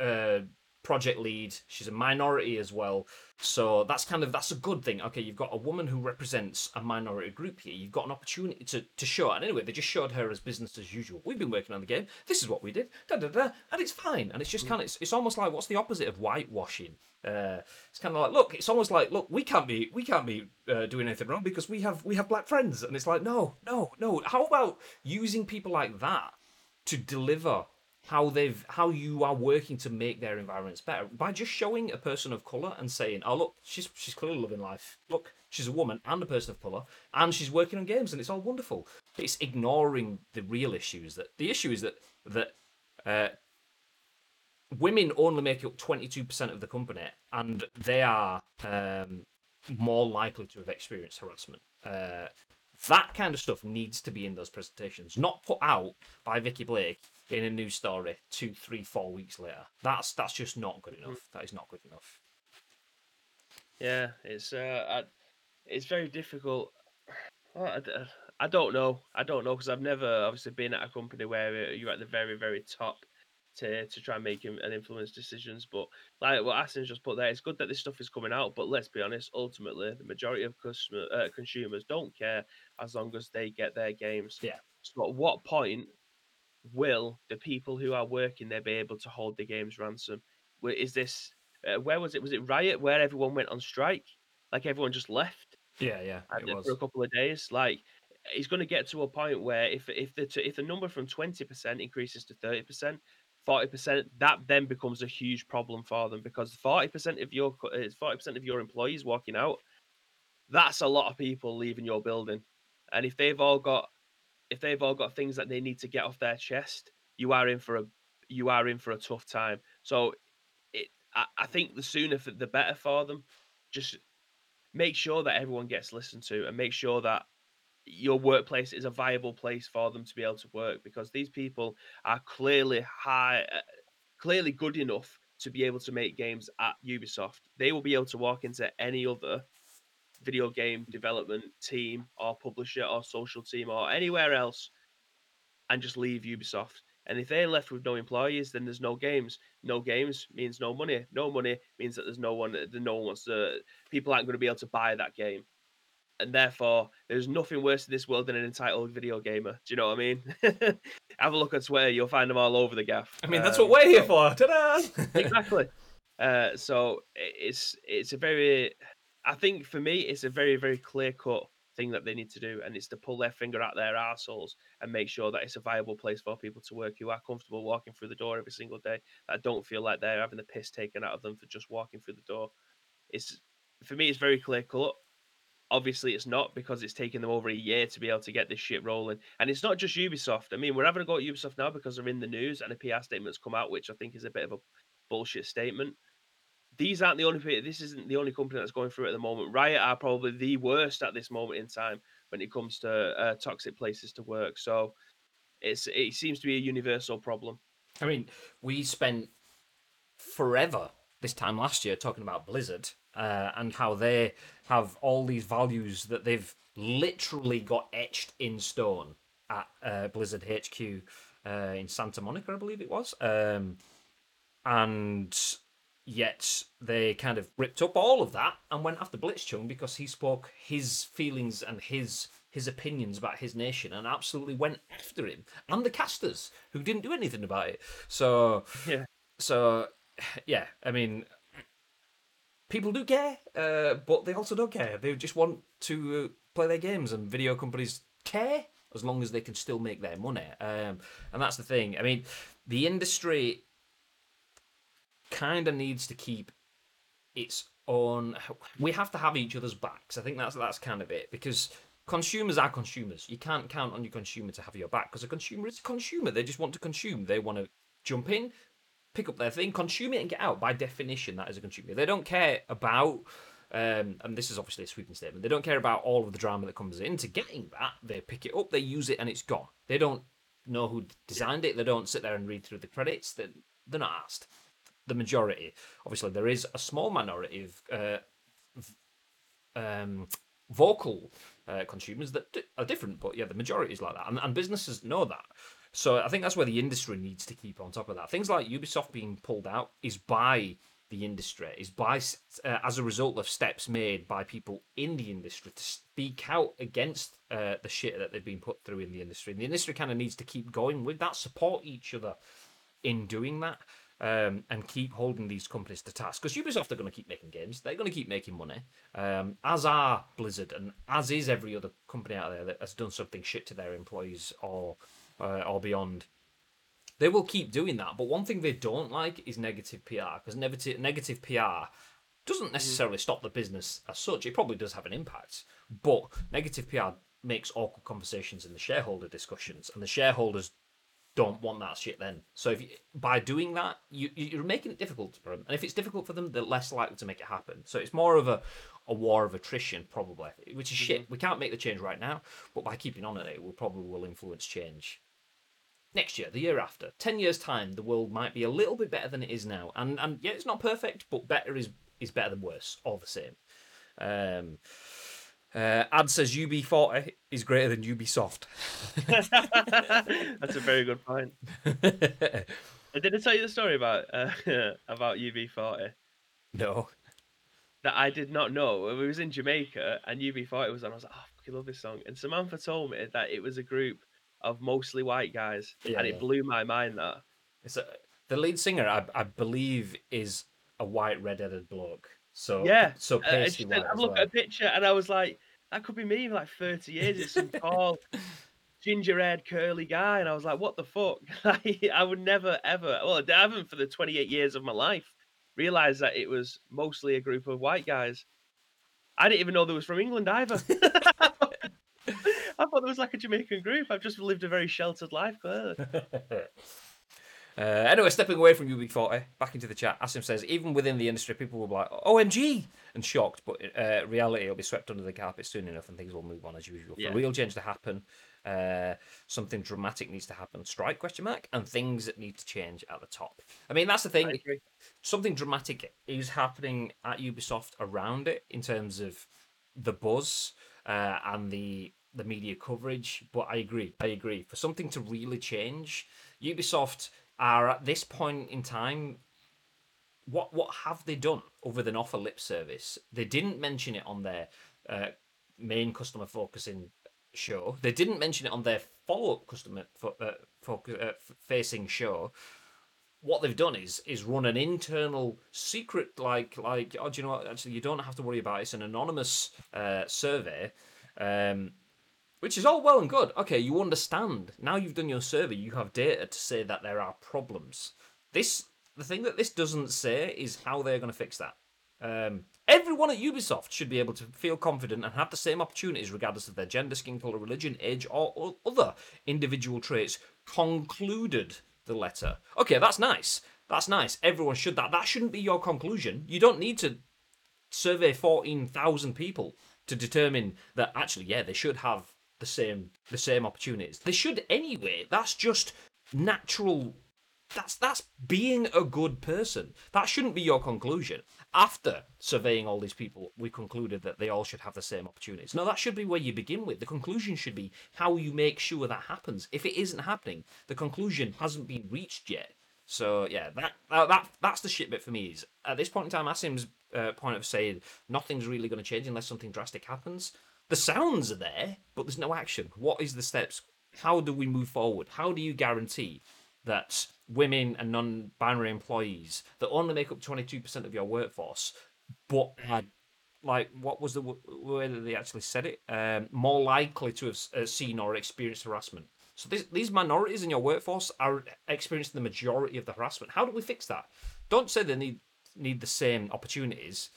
uh, project lead. She's a minority as well, so that's kind of that's a good thing. Okay, you've got a woman who represents a minority group here. You've got an opportunity to, to show. And anyway, they just showed her as business as usual. We've been working on the game. This is what we did. Da da da. And it's fine. And it's just kind of it's, it's almost like what's the opposite of whitewashing? Uh, it's kind of like look. It's almost like look. We can't be we can't be uh, doing anything wrong because we have we have black friends. And it's like no no no. How about using people like that to deliver how they've how you are working to make their environments better. By just showing a person of color and saying oh look she's she's clearly loving life. Look she's a woman and a person of color and she's working on games and it's all wonderful. It's ignoring the real issues that the issue is that that uh, women only make up 22% of the company and they are um, more likely to have experienced harassment. Uh, that kind of stuff needs to be in those presentations, not put out by Vikki Blake in a news story two, three, four weeks later. That's that's just not good enough. That is not good enough. Yeah, it's uh, I, it's very difficult. I, I, d- I don't know. I don't know because I've never obviously been at a company where you're at the very, very top to to try and make and influence decisions. But like what Aston's just put there, it's good that this stuff is coming out. But let's be honest, ultimately, the majority of customer uh, consumers don't care as long as they get their games. Yeah. So at what point will the people who are working there be able to hold the games ransom? Is this uh, where was it? Was it Riot where everyone went on strike? Like everyone just left Yeah, yeah, it was. for a couple of days. Like it's going to get to a point where if if the t- if the number from twenty percent increases to thirty percent, forty percent, that then becomes a huge problem for them because forty percent of your forty percent of your employees walking out. That's a lot of people leaving your building, and if they've all got if they've all got things that they need to get off their chest, you are in for a you are in for a tough time. So, it I, I think the sooner the better for them. Just make sure that everyone gets listened to, and make sure that your workplace is a viable place for them to be able to work because these people are clearly high, uh, clearly good enough to be able to make games at Ubisoft. They will be able to walk into any other video game development team or publisher or social team or anywhere else and just leave Ubisoft. And if they're left with no employees, then there's no games. No games means no money. No money means that there's no one. That no one wants to. People aren't going to be able to buy that game and therefore there's nothing worse in this world than an entitled video gamer. Do you know what I mean? (laughs) Have a look at Twitter; you'll find them all over the gaff. I mean, that's um, what we're here for. Ta-da! exactly. Uh, so it's it's a very, I think for me, it's a very very clear cut thing that they need to do, and it's to pull their finger out their arseholes and make sure that it's a viable place for people to work who are comfortable walking through the door every single day. That don't feel like they're having the piss taken out of them for just walking through the door. It's for me, it's very clear cut Obviously, it's not because it's taken them over a year to be able to get this shit rolling. And it's not just Ubisoft. I mean, we're having a go at Ubisoft now because they're in the news and a PR statement's come out, which I think is a bit of a bullshit statement. These aren't the only this isn't the only company that's going through at the moment. Riot are probably the worst at this moment in time when it comes to uh, toxic places to work. So it's it seems to be a universal problem. I mean, we spent forever this time last year talking about Blizzard uh, and how they have all these values that they've literally got etched in stone at uh, Blizzard HQ uh, in Santa Monica, I believe it was. Um, and yet they kind of ripped up all of that and went after Blitzchung because he spoke his feelings and his his opinions about his nation and absolutely went after him and the casters who didn't do anything about it. So yeah. So yeah, I mean, people do care, uh, but they also don't care. They just want to uh, play their games, and video companies care as long as they can still make their money. Um, and that's the thing. I mean, the industry kind of needs to keep its own. We have to have each other's backs. I think that's that's kind of it because consumers are consumers. You can't count on your consumer to have your back because a consumer is a consumer. They just want to consume. They want to jump in, pick up their thing, consume it, and get out. By definition, that is a consumer. They don't care about, um, and this is obviously a sweeping statement. They don't care about all of the drama that comes into getting that. They pick it up, they use it, and it's gone. They don't know who designed it. They don't sit there and read through the credits. They're, they're not asked. The majority, obviously, there is a small minority of uh, um, vocal uh, consumers that are different, but yeah, the majority is like that, and, and businesses know that. So I think that's where the industry needs to keep on top of that. Things like Ubisoft being pulled out is by the industry, is by uh, as a result of steps made by people in the industry to speak out against uh, the shit that they've been put through in the industry. And the industry kind of needs to keep going with that, support each other in doing that. Um, and keep holding these companies to task because Ubisoft are going to keep making games. They're going to keep making money, um, as are Blizzard, and as is every other company out there that has done something shit to their employees or uh, or beyond. They will keep doing that, but one thing they don't like is negative PR because negative negative PR doesn't necessarily stop the business as such. It probably does have an impact, but negative PR makes awkward conversations in the shareholder discussions, and the shareholders don't want that shit then. So if you, by doing that, you you're making it difficult for them, and if it's difficult for them, they're less likely to make it happen. So it's more of a a war of attrition, probably, which is mm-hmm. shit. We can't make the change right now, but by keeping on at it, we probably will influence change next year, the year after, 10 years' time, the world might be a little bit better than it is now. And, and yeah, it's not perfect, but better is, is better than worse, all the same. Um, uh, Ad says UB40 is greater than Ubisoft. (laughs) That's a very good point. (laughs) Did I tell you the story about uh, (laughs) about UB40? No. That I did not know. We was in Jamaica and UB40 was on. I was like, oh, I fucking love this song. And Samantha told me that it was a group of mostly white guys, yeah, and it blew my mind that. It's a, the lead singer, I, I believe, is a white red-headed bloke. So yeah, so pasty uh, I looked well. at a picture and I was like, that could be me in like thirty years. It's some (laughs) tall, ginger-haired, curly guy, and I was like, "What the fuck?" (laughs) I would never, ever. Well, I haven't for the 28 years of my life realized that it was mostly a group of white guys. I didn't even know they was from England either. (laughs) I thought there was like a Jamaican group. I've just lived a very sheltered life, clearly. Uh, anyway, stepping away from UB40, back into the chat, Asim says, even within the industry, people will be like, OMG! and shocked, but uh, reality will be swept under the carpet soon enough and things will move on as usual. Yeah. For real change to happen, uh, something dramatic needs to happen, strike question mark, and things that need to change at the top. I mean, that's the thing. Something dramatic is happening at Ubisoft around it in terms of the buzz uh, and the the media coverage. But I agree, I agree. For something to really change, Ubisoft are at this point in time. What what have they done other than offer lip service? They didn't mention it on their uh, main customer focusing show. They didn't mention it on their follow up customer fo- uh, focus, uh, facing show what they've done is is run an internal secret like like oh do you know what actually you don't have to worry about it. it's an anonymous uh, survey um, which is all well and good okay you understand now you've done your survey you have data to say that there are problems this the thing that this doesn't say is how they're going to fix that um, everyone at Ubisoft should be able to feel confident and have the same opportunities regardless of their gender, skin color, religion, age, or, or other individual traits. Concluded the letter. Okay, that's nice. That's nice. Everyone should that. That shouldn't be your conclusion. You don't need to survey fourteen thousand people to determine that actually, yeah, they should have the same the same opportunities. They should anyway. That's just natural that's that's being a good person. That shouldn't be your conclusion. After surveying all these people, we concluded that they all should have the same opportunities. No, that should be where you begin with. The conclusion should be how you make sure that happens. If it isn't happening, the conclusion hasn't been reached yet. So yeah, that that, that that's the shit bit for me. Is at this point in time, Asim's uh, point of saying nothing's really going to change unless something drastic happens. The sounds are there, but there's no action. What is the steps? How do we move forward? How do you guarantee that women and non-binary employees that only make up 22% of your workforce but are like what was the way that they actually said it um, more likely to have uh, seen or experienced harassment so this, these minorities in your workforce are experiencing the majority of the harassment how do we fix that don't say they need need the same opportunities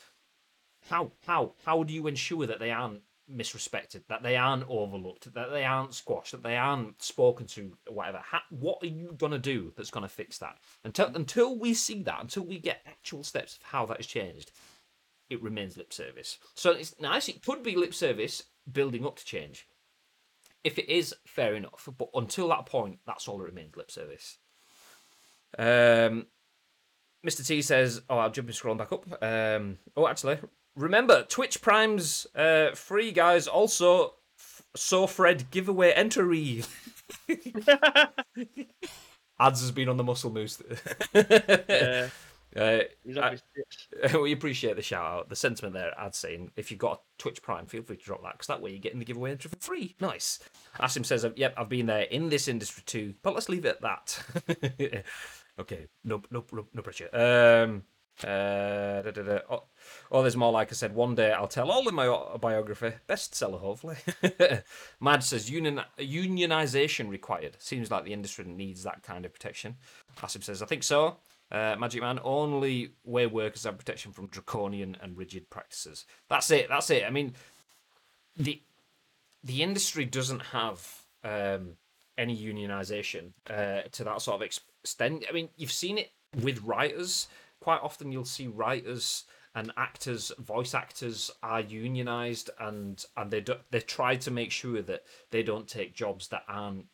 how how how do you ensure that they aren't misrespected, that they aren't overlooked, that they aren't squashed, that they aren't spoken to, whatever. Ha- what are you gonna do that's gonna fix that? Until until we see that, until we get actual steps of how that has changed, it remains lip service. So it's nice. It could be lip service building up to change. If it is, fair enough. But until that point, that's all that remains lip service. Um, Mr. T says, "Oh, I'll jump and scroll back up." Um, oh, actually, remember Twitch Prime's uh, free guys. Also, f- so Fred giveaway entry. (laughs) Ads has been on the muscle moose. (laughs) Yeah, uh, I- (laughs) we appreciate the shout out, the sentiment there. Ad saying if you've got a Twitch Prime, feel free to drop that because that way you're getting the giveaway entry for free. Nice. Asim says, "Yep, I've been there in this industry too, but let's leave it at that." okay, no, no, no, no pressure. Um, uh, da, da, da. Oh, oh, there's more. Like I said, one day I'll tell all in my autobiography, bestseller hopefully. (laughs) Mad says union unionization required. Seems like the industry needs that kind of protection. Asim says, I think so. Uh, Magic Man, only way workers have protection from draconian and rigid practices. That's it. That's it. I mean, the the industry doesn't have um, any unionization uh, to that sort of extent. I mean, you've seen it with writers. Quite often, you'll see writers and actors, voice actors, are unionized, and and they do, they try to make sure that they don't take jobs that aren't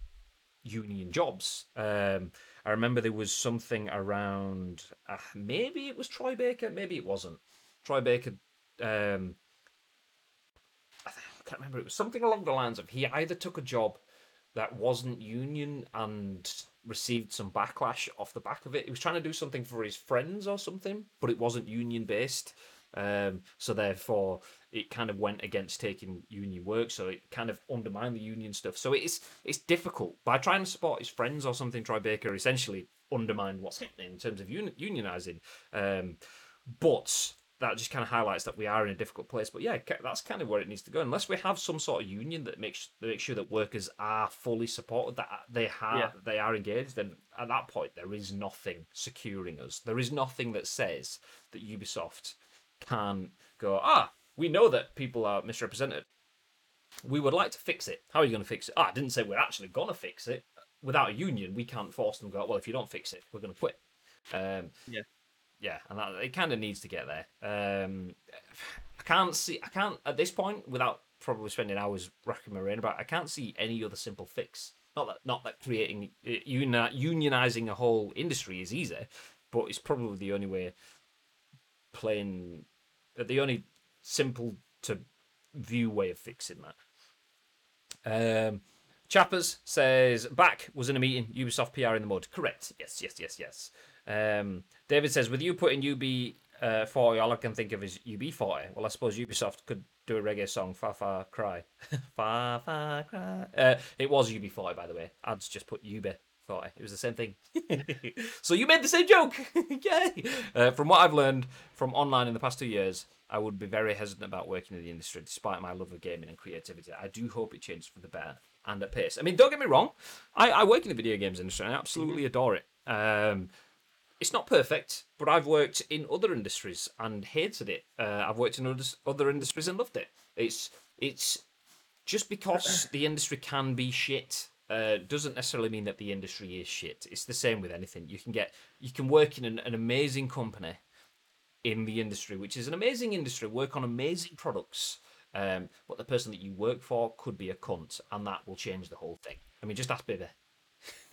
union jobs. Um, I remember there was something around uh, maybe it was Troy Baker, maybe it wasn't. Troy Baker. Um, I I can't remember. It was something along the lines of he either took a job that wasn't union and received some backlash off the back of it. He was trying to do something for his friends or something, but it wasn't union based. Um, so therefore, it kind of went against taking union work. So it kind of undermined the union stuff. So it's it's difficult. By trying to support his friends or something, Troy Baker essentially undermined what's happening in terms of uni- unionizing. Um, but that just kind of highlights that we are in a difficult place. But yeah, that's kind of where it needs to go. Unless we have some sort of union that makes that makes sure that workers are fully supported, that they have yeah. they are engaged, then at that point there is nothing securing us. There is nothing that says that Ubisoft can go. Ah, we know that people are misrepresented. We would like to fix it. How are you going to fix it? Ah, I didn't say we're actually going to fix it. Without a union, we can't force them to go. Well, if you don't fix it, we're going to quit. Um, yeah yeah, and that, it kind of needs to get there. Um, I can't see, I can't at this point without probably spending hours racking my brain about. I can't see any other simple fix. Not that, not that creating uh, unionizing a whole industry is easy, but it's probably the only way. Playing, uh, the only simple to view way of fixing that. Um, Chappers says back was in a meeting. Ubisoft PR in the mud. Correct. Yes, yes, yes, yes. Um, David says, with you putting UB uh, 40, all I can think of is UB 40. Well, I suppose Ubisoft could do a reggae song, Far Far Cry. (laughs) far Far Cry. Uh, it was UB 40, by the way. I'd just put UB 40. It was the same thing. (laughs) so you made the same joke. (laughs) Yay! Uh, from what I've learned from online in the past two years, I would be very hesitant about working in the industry despite my love of gaming and creativity. I do hope it changes for the better and at pace. I mean, don't get me wrong. I, I work in the video games industry and I absolutely mm-hmm. adore it. Um, it's not perfect, but I've worked in other industries and hated it. Uh, I've worked in other other industries and loved it. It's it's just because the industry can be shit uh, doesn't necessarily mean that the industry is shit. It's the same with anything. You can get you can work in an, an amazing company in the industry, which is an amazing industry, work on amazing products. Um, but the person that you work for could be a cunt, and that will change the whole thing. I mean, just ask Bibby.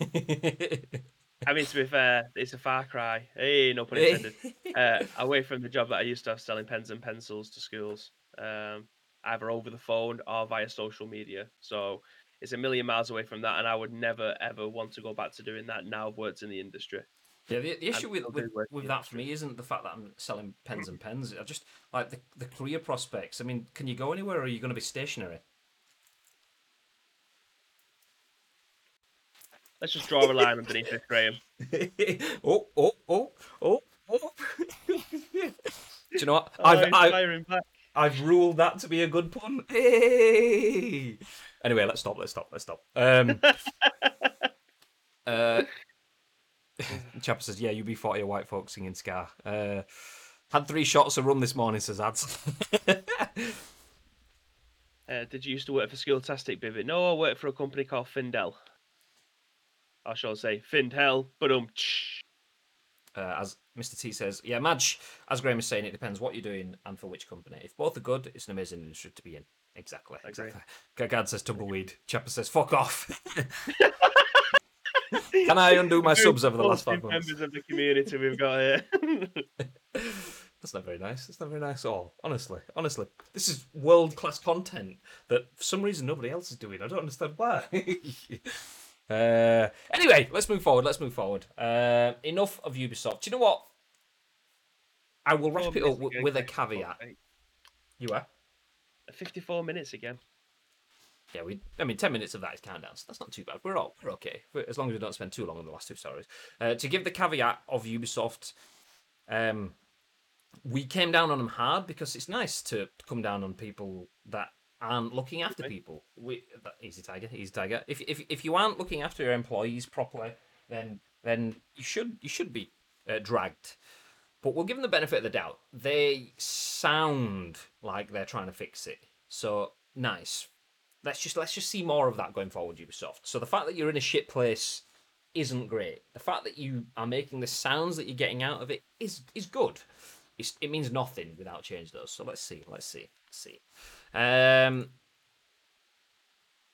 (laughs) I mean, to be fair, it's a far cry. Hey, no pun intended. uh, away from the job that I used to have selling pens and pencils to schools, um, either over the phone or via social media. So it's a million miles away from that, and I would never ever want to go back to doing that. Now I've worked in the industry. Yeah, the, the issue with with, with that for me isn't the fact that I'm selling pens and pens. I just like the the career prospects. I mean, can you go anywhere, or are you going to be stationary? Let's just draw a line underneath this, Graham. (laughs) oh, oh, oh, oh, oh. Do you know what? Oh, I've, I've, I've ruled that to be a good pun. Hey! Anyway, let's stop. Let's stop. Let's stop. Um, (laughs) uh, (laughs) Chapter says, "Yeah, UB40 white folks singing ska." Uh, had three shots of run this morning, says Ads. uh, did you used to work for Schooltastic, Bivit? No, I worked for a company called Findel. I shall say, Find hell, but um. Uh, as Mr. T says, yeah, Madge, as Graham is saying, it depends what you're doing and for which company. If both are good, it's an amazing industry to be in. Exactly. Exactly. Gagad says tumbleweed. Chapper says fuck off. (laughs) Can I undo my subs over the last five months? Members of the community we've got here. (laughs) That's not very nice. That's not very nice at all. Honestly, honestly, this is world class content that for some reason nobody else is doing. I don't understand why. (laughs) Uh, anyway, let's move forward. Let's move forward. Uh, enough of Ubisoft. Do you know what? I will wrap it up with, with a caveat. You are? 54 minutes again. Yeah, we. I mean, ten minutes of that is countdown, so that's not too bad. We're all we're okay as long as we don't spend too long on the last two stories. Uh, to give the caveat of Ubisoft, um, we came down on them hard because it's nice to come down on people that and looking after people. We, easy tiger, easy tiger. If, if if you aren't looking after your employees properly, then then you should you should be uh, dragged. But we'll give them the benefit of the doubt. They sound like they're trying to fix it. So nice. Let's just let's just see more of that going forward, Ubisoft. So the fact that you're in a shit place isn't great. The fact that you are making the sounds that you're getting out of it is is good. It's, it means nothing without change though. So let's see. Let's see. Let's see. Um,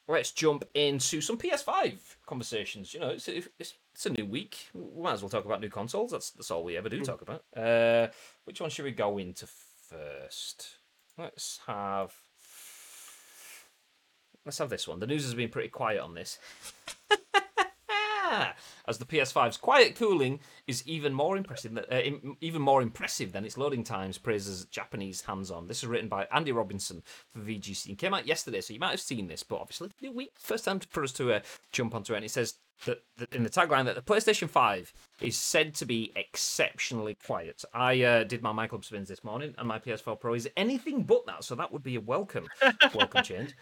let's jump into some PS5 conversations. You know, it's, it's, it's a new week. We might as well talk about new consoles. That's that's all we ever do hmm. talk about. Uh, which one should we go into first? Let's have let's have this one. The news has been pretty quiet on this. (laughs) as the PS5's quiet cooling is even more impressive, uh, even more impressive than its loading times. Praises Japanese hands-on. This is written by Andy Robinson for VGC and came out yesterday, so you might have seen this, but obviously we first time for us to uh, jump onto it. And it says that, that, in the tagline that the PlayStation 5 is said to be exceptionally quiet. I uh, did my Michael spins this morning, and my PS4 Pro is anything but that, so that would be a welcome, welcome change.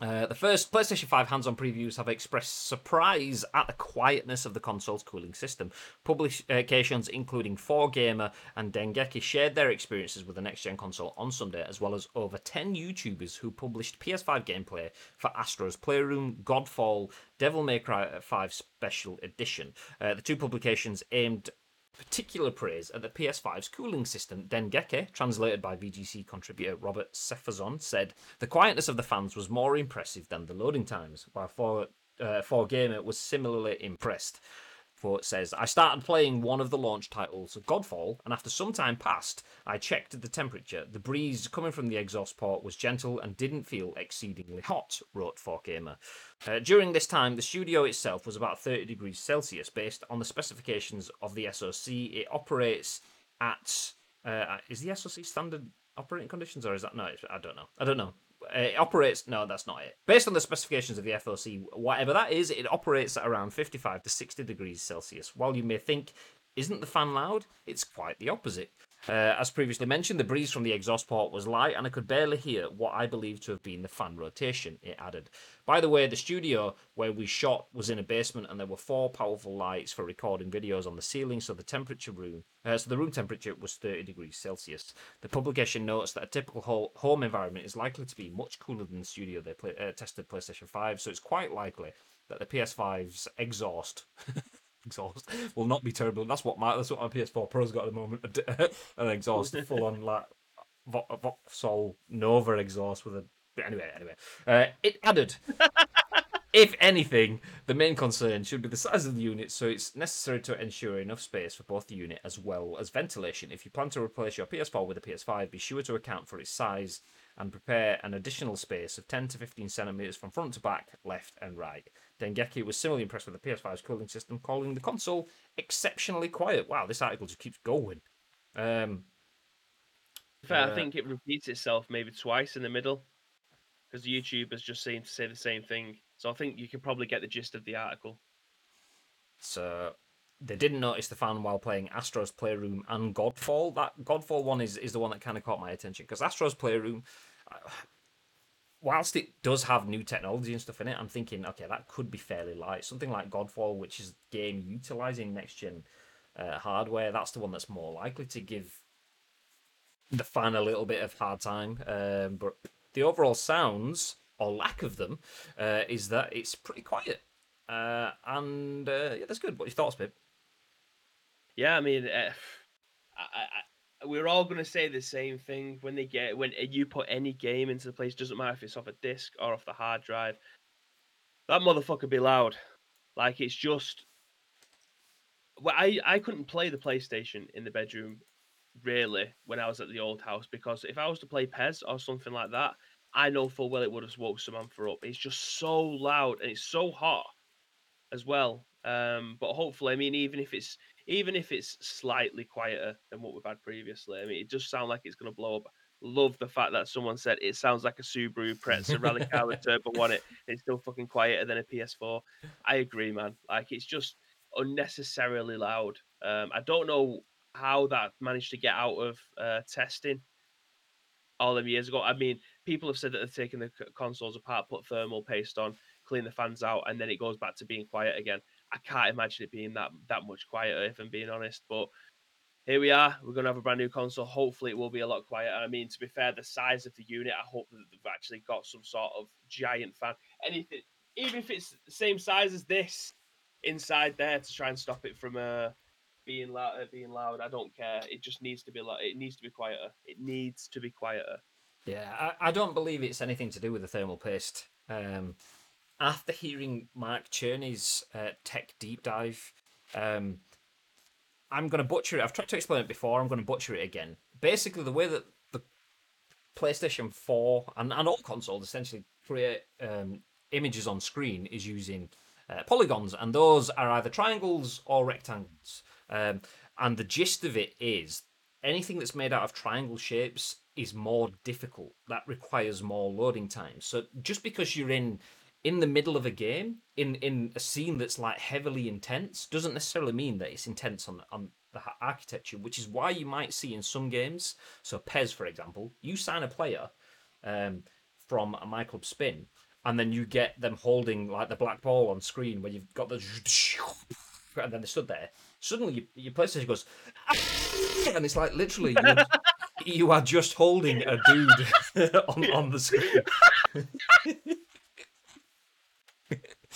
Uh, the first PlayStation 5 hands on previews have expressed surprise at the quietness of the console's cooling system. Publications including 4Gamer and Dengeki shared their experiences with the next gen console on Sunday, as well as over 10 YouTubers who published PS5 gameplay for Astro's Playroom, Godfall, Devil May Cry 5 Special Edition. Uh, the two publications aimed particular praise at the PS5's cooling system. Dengeki, translated by VGC contributor Robert Sephazon, said the quietness of the fans was more impressive than the loading times, while for uh, 4Gamer was similarly impressed. For it says, I started playing one of the launch titles, Godfall, and after some time passed, I checked the temperature. The breeze coming from the exhaust port was gentle and didn't feel exceedingly hot, wrote 4Gamer. Uh, during this time, the studio itself was about 30 degrees Celsius. Based on the specifications of the SoC, it operates at. Uh, is the SoC standard operating conditions, or is that no? I don't know. I don't know. It operates. No, that's not it. Based on the specifications of the SoC, whatever that is, it operates at around 55 to 60 degrees Celsius. While you may think, isn't the fan loud? It's quite the opposite. Uh, as previously mentioned, the breeze from the exhaust port was light, and I could barely hear what I believe to have been the fan rotation, it added. By the way, the studio where we shot was in a basement, and there were four powerful lights for recording videos on the ceiling, so the temperature room, uh, so the room temperature was 30 degrees Celsius. The publication notes that a typical home environment is likely to be much cooler than the studio they play, uh, tested PlayStation 5, so it's quite likely that the PS5's exhaust (laughs) exhaust (laughs) will not be terrible. That's what my that's what my PS4 Pro's got at the moment. (laughs) An exhaust full on like Vauxhall Nova exhaust with a. Anyway, anyway, uh, it added. (laughs) if anything, the main concern should be the size of the unit, so it's necessary to ensure enough space for both the unit as well as ventilation. If you plan to replace your PS4 with a PS5, be sure to account for its size and prepare an additional space of 10 to 15 centimeters from front to back, left and right. Dengeki was similarly impressed with the PS5's cooling system, calling the console exceptionally quiet. Wow, this article just keeps going. Um, Fair, uh, I think it repeats itself maybe twice in the middle because YouTubers just seem to say the same thing. So I think you can probably get the gist of the article. So they didn't notice the fan while playing Astro's Playroom and Godfall. That Godfall one is, is the one that kind of caught my attention because Astro's Playroom, whilst it does have new technology and stuff in it, I'm thinking, okay, that could be fairly light. Something like Godfall, which is a game utilizing next gen uh, hardware, that's the one that's more likely to give the fan a little bit of hard time. Um, but the overall sounds or lack of them uh, is that it's pretty quiet. Uh, and uh, yeah, that's good. What's your thoughts, babe? Yeah, I mean, uh, I, I, we're all going to say the same thing when they get when you put any game into the place. Doesn't matter if it's off a disc or off the hard drive. That motherfucker be loud. Like it's just. Well, I I couldn't play the PlayStation in the bedroom, really, when I was at the old house because if I was to play PES or something like that, I know full well it would have woke Samantha up. It's just so loud and it's so hot as well. Um, but hopefully, I mean, even if it's even if it's slightly quieter than what we've had previously, I mean, it just sounds like it's going to blow up. Love the fact that someone said it sounds like a Subaru Impreza Rally Car with Turbo One. It it's still fucking quieter than a PS4. I agree, man. Like it's just unnecessarily loud. Um, I don't know how that managed to get out of uh, testing all them years ago. I mean, people have said that they've taken the consoles apart, put thermal paste on, clean the fans out, and then it goes back to being quiet again. I can't imagine it being that that much quieter, if I'm being honest. But here we are. We're going to have a brand new console. Hopefully, it will be a lot quieter. I mean, to be fair, the size of the unit, I hope that they've actually got some sort of giant fan. Anything, even if it's the same size as this inside there to try and stop it from uh, being loud. Uh, being loud, I don't care. It just needs to be like it needs to be quieter. It needs to be quieter. Yeah, I, I don't believe it's anything to do with the thermal paste. Um, after hearing Mark Cerny's uh, tech deep dive, um, I'm going to butcher it. I've tried to explain it before. I'm going to butcher it again. Basically, the way that the PlayStation 4 and, and all consoles essentially create um, images on screen is using uh, polygons, and those are either triangles or rectangles. Um, and the gist of it is anything that's made out of triangle shapes is more difficult. That requires more loading time. So just because you're in in the middle of a game in in a scene that's like heavily intense doesn't necessarily mean that it's intense on on the architecture, which is why you might see in some games. So PES, for example, you sign a player um, from a my club spin, and then you get them holding like the black ball on screen where you've got the (laughs) and then they stood there. Suddenly, your PlayStation goes, (laughs) and it's like literally you, (laughs) you are just holding a dude on on the screen.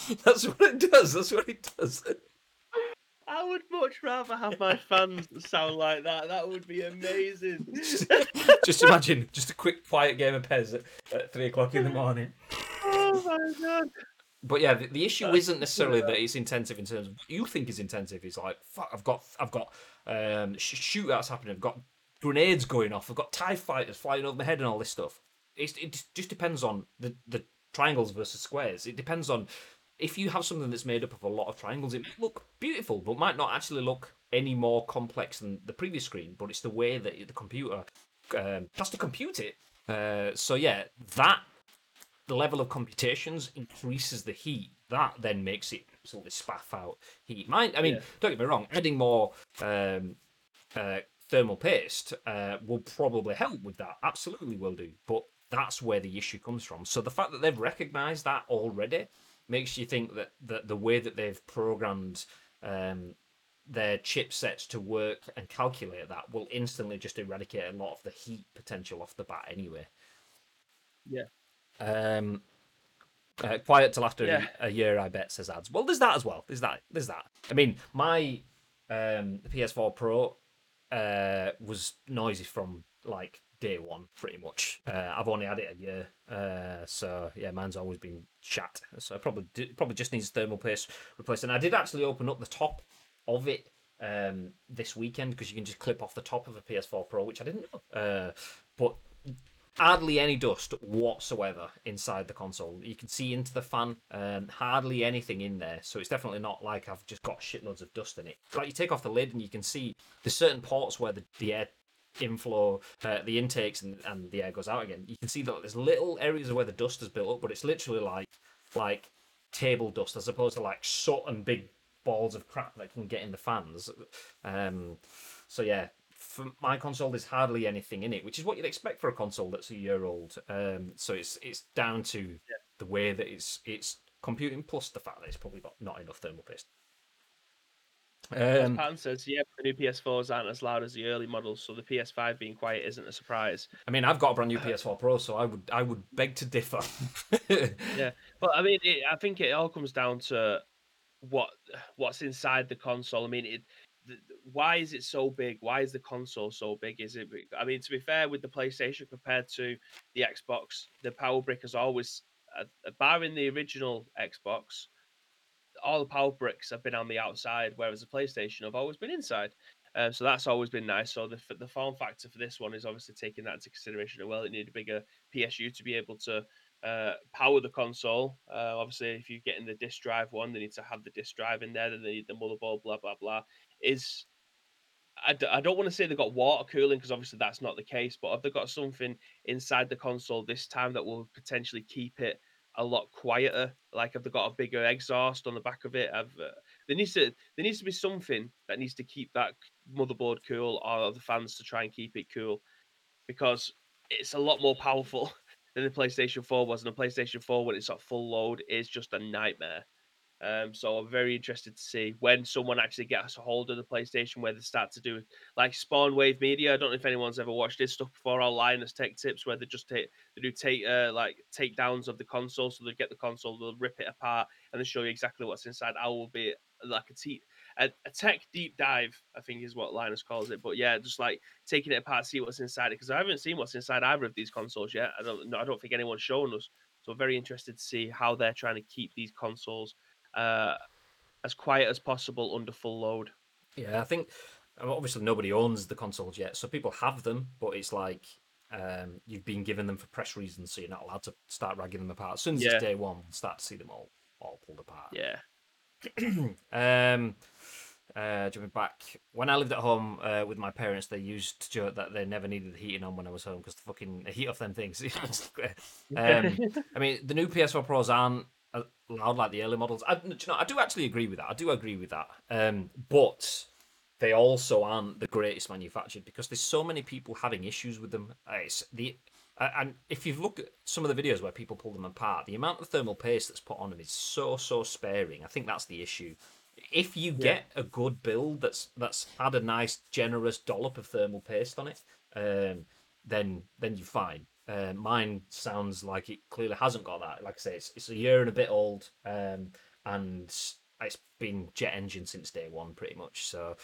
(laughs) That's what it does. That's what it does. I would much rather have my fans sound like that. That would be amazing. (laughs) just imagine, just a quick, quiet game of PES at, at three o'clock in the (laughs) morning. Oh my god! But yeah, the, the issue isn't necessarily that it's intensive in terms of what you think is intensive. It's like, fuck, I've got, I've got um, sh- shootouts happening. I've got grenades going off. I've got Tie fighters flying over my head and all this stuff. It's, it just depends on the the triangles versus squares. It depends on if you have something that's made up of a lot of triangles, it might look beautiful, but might not actually look any more complex than the previous screen. But it's the way that the computer um, has to compute it. Uh, so yeah, that the level of computations increases the heat. That then makes it sort absolutely spaff out heat. Mind, I mean, Yeah. don't get me wrong, adding more um, uh, thermal paste uh, will probably help with that. Absolutely will do. But that's where the issue comes from. So the fact that they've recognised that already makes you think that, that the way that they've programmed um, their chipsets to work and calculate that will instantly just eradicate a lot of the heat potential off the bat anyway. Yeah. Um, uh, quiet till after Yeah. a, year, I bet. Says ads. Well, there's that as well. There's that. There's that. I mean, my um, PS4 Pro uh, was noisy from like day one, pretty much. Uh, I've only had it a year, uh, so yeah, mine's always been shat. So probably probably just needs thermal paste replaced. And I did actually open up the top of it um, this weekend because you can just clip off the top of a PS4 Pro, which I didn't know. Uh, but hardly any dust whatsoever inside the console. You can see into the fan, um, hardly anything in there. So it's definitely not like I've just got shitloads of dust in it. Like you take off the lid and you can see there's certain ports where the, the air inflow, uh, the intakes, and, and the air goes out again. You can see that there's little areas of where the dust has built up, but it's literally like like table dust as opposed to like soot and big balls of crap that can get in the fans. Um, so yeah, for my console, there's hardly anything in it, which is what you'd expect for a console that's a year old. Um, so it's it's down to the way that it's it's computing plus the fact that it's probably got not enough thermal paste. As Um, Patton says, yeah, the new PS4s aren't as loud as the early models, so the PS5 being quiet isn't a surprise. I mean, I've got a brand new PS4 Pro, so I would I would beg to differ. Yeah, but I mean, it, I think it all comes down to what what's inside the console. I mean, it. The, why is it so big? Why is the console so big? Is it? I mean, to be fair, with the PlayStation compared to the Xbox, the power brick has always, uh, barring the original Xbox, all the power bricks have been on the outside, whereas the PlayStation have always been inside. Uh, so that's always been nice. So the the form factor for this one is obviously taking that into consideration as well. It needed a bigger PSU to be able to uh, power the console. Uh, obviously, if you're getting the disk drive one, they need to have the disk drive in there. Then they need the motherboard. Blah blah blah. Is I, d- I don't want to say they've got water cooling because obviously that's not the case. But have they got something inside the console this time that will potentially keep it a lot quieter? Like have they got a bigger exhaust on the back of it? Have uh, there needs to there needs to be something that needs to keep that motherboard cool or the fans to try and keep it cool because it's a lot more powerful (laughs) than the PlayStation 4 was. And the PlayStation 4, when it's at full load, is just a nightmare. Um, so I'm very interested to see when someone actually gets a hold of the PlayStation, where they start to do like Spawn Wave Media. I don't know if anyone's ever watched this stuff before. Or Linus Tech Tips, where they just take they do take uh, like takedowns of the console, so they get the console, they'll rip it apart, and they show you exactly what's inside. I will be like a te- a, a tech deep dive, I think is what Linus calls it. But yeah, just like taking it apart, see what's inside it, because I haven't seen what's inside either of these consoles yet. I don't know. I don't think anyone's shown us. So I'm very interested to see how they're trying to keep these consoles uh, as quiet as possible under full load. Yeah, I think uh, obviously nobody owns the consoles yet, so people have them, but it's like um, you've been given them for press reasons, so you're not allowed to start ragging them apart. As soon as Yeah. it's day one, we'll start to see them all all pulled apart. Yeah. (clears throat) um, uh, jumping back, when I lived at home uh, with my parents, they used to joke that they never needed the heating on when I was home because the fucking heat off them things. (laughs) um, (laughs) I mean, the new PS4 Pros aren't loud like the early models. I, you know, I do actually agree with that. I do agree with that. Um, but they also aren't the greatest manufactured because there's so many people having issues with them. Uh, it's the and if you look at some of the videos where people pull them apart, the amount of thermal paste that's put on them is so so sparing. I think that's the issue. If you get yeah. a good build that's that's had a nice generous dollop of thermal paste on it, um, then then you're fine. Uh, mine sounds like it clearly hasn't got that. Like I say, it's, it's a year and a bit old, um, and it's been jet engine since day one, pretty much. So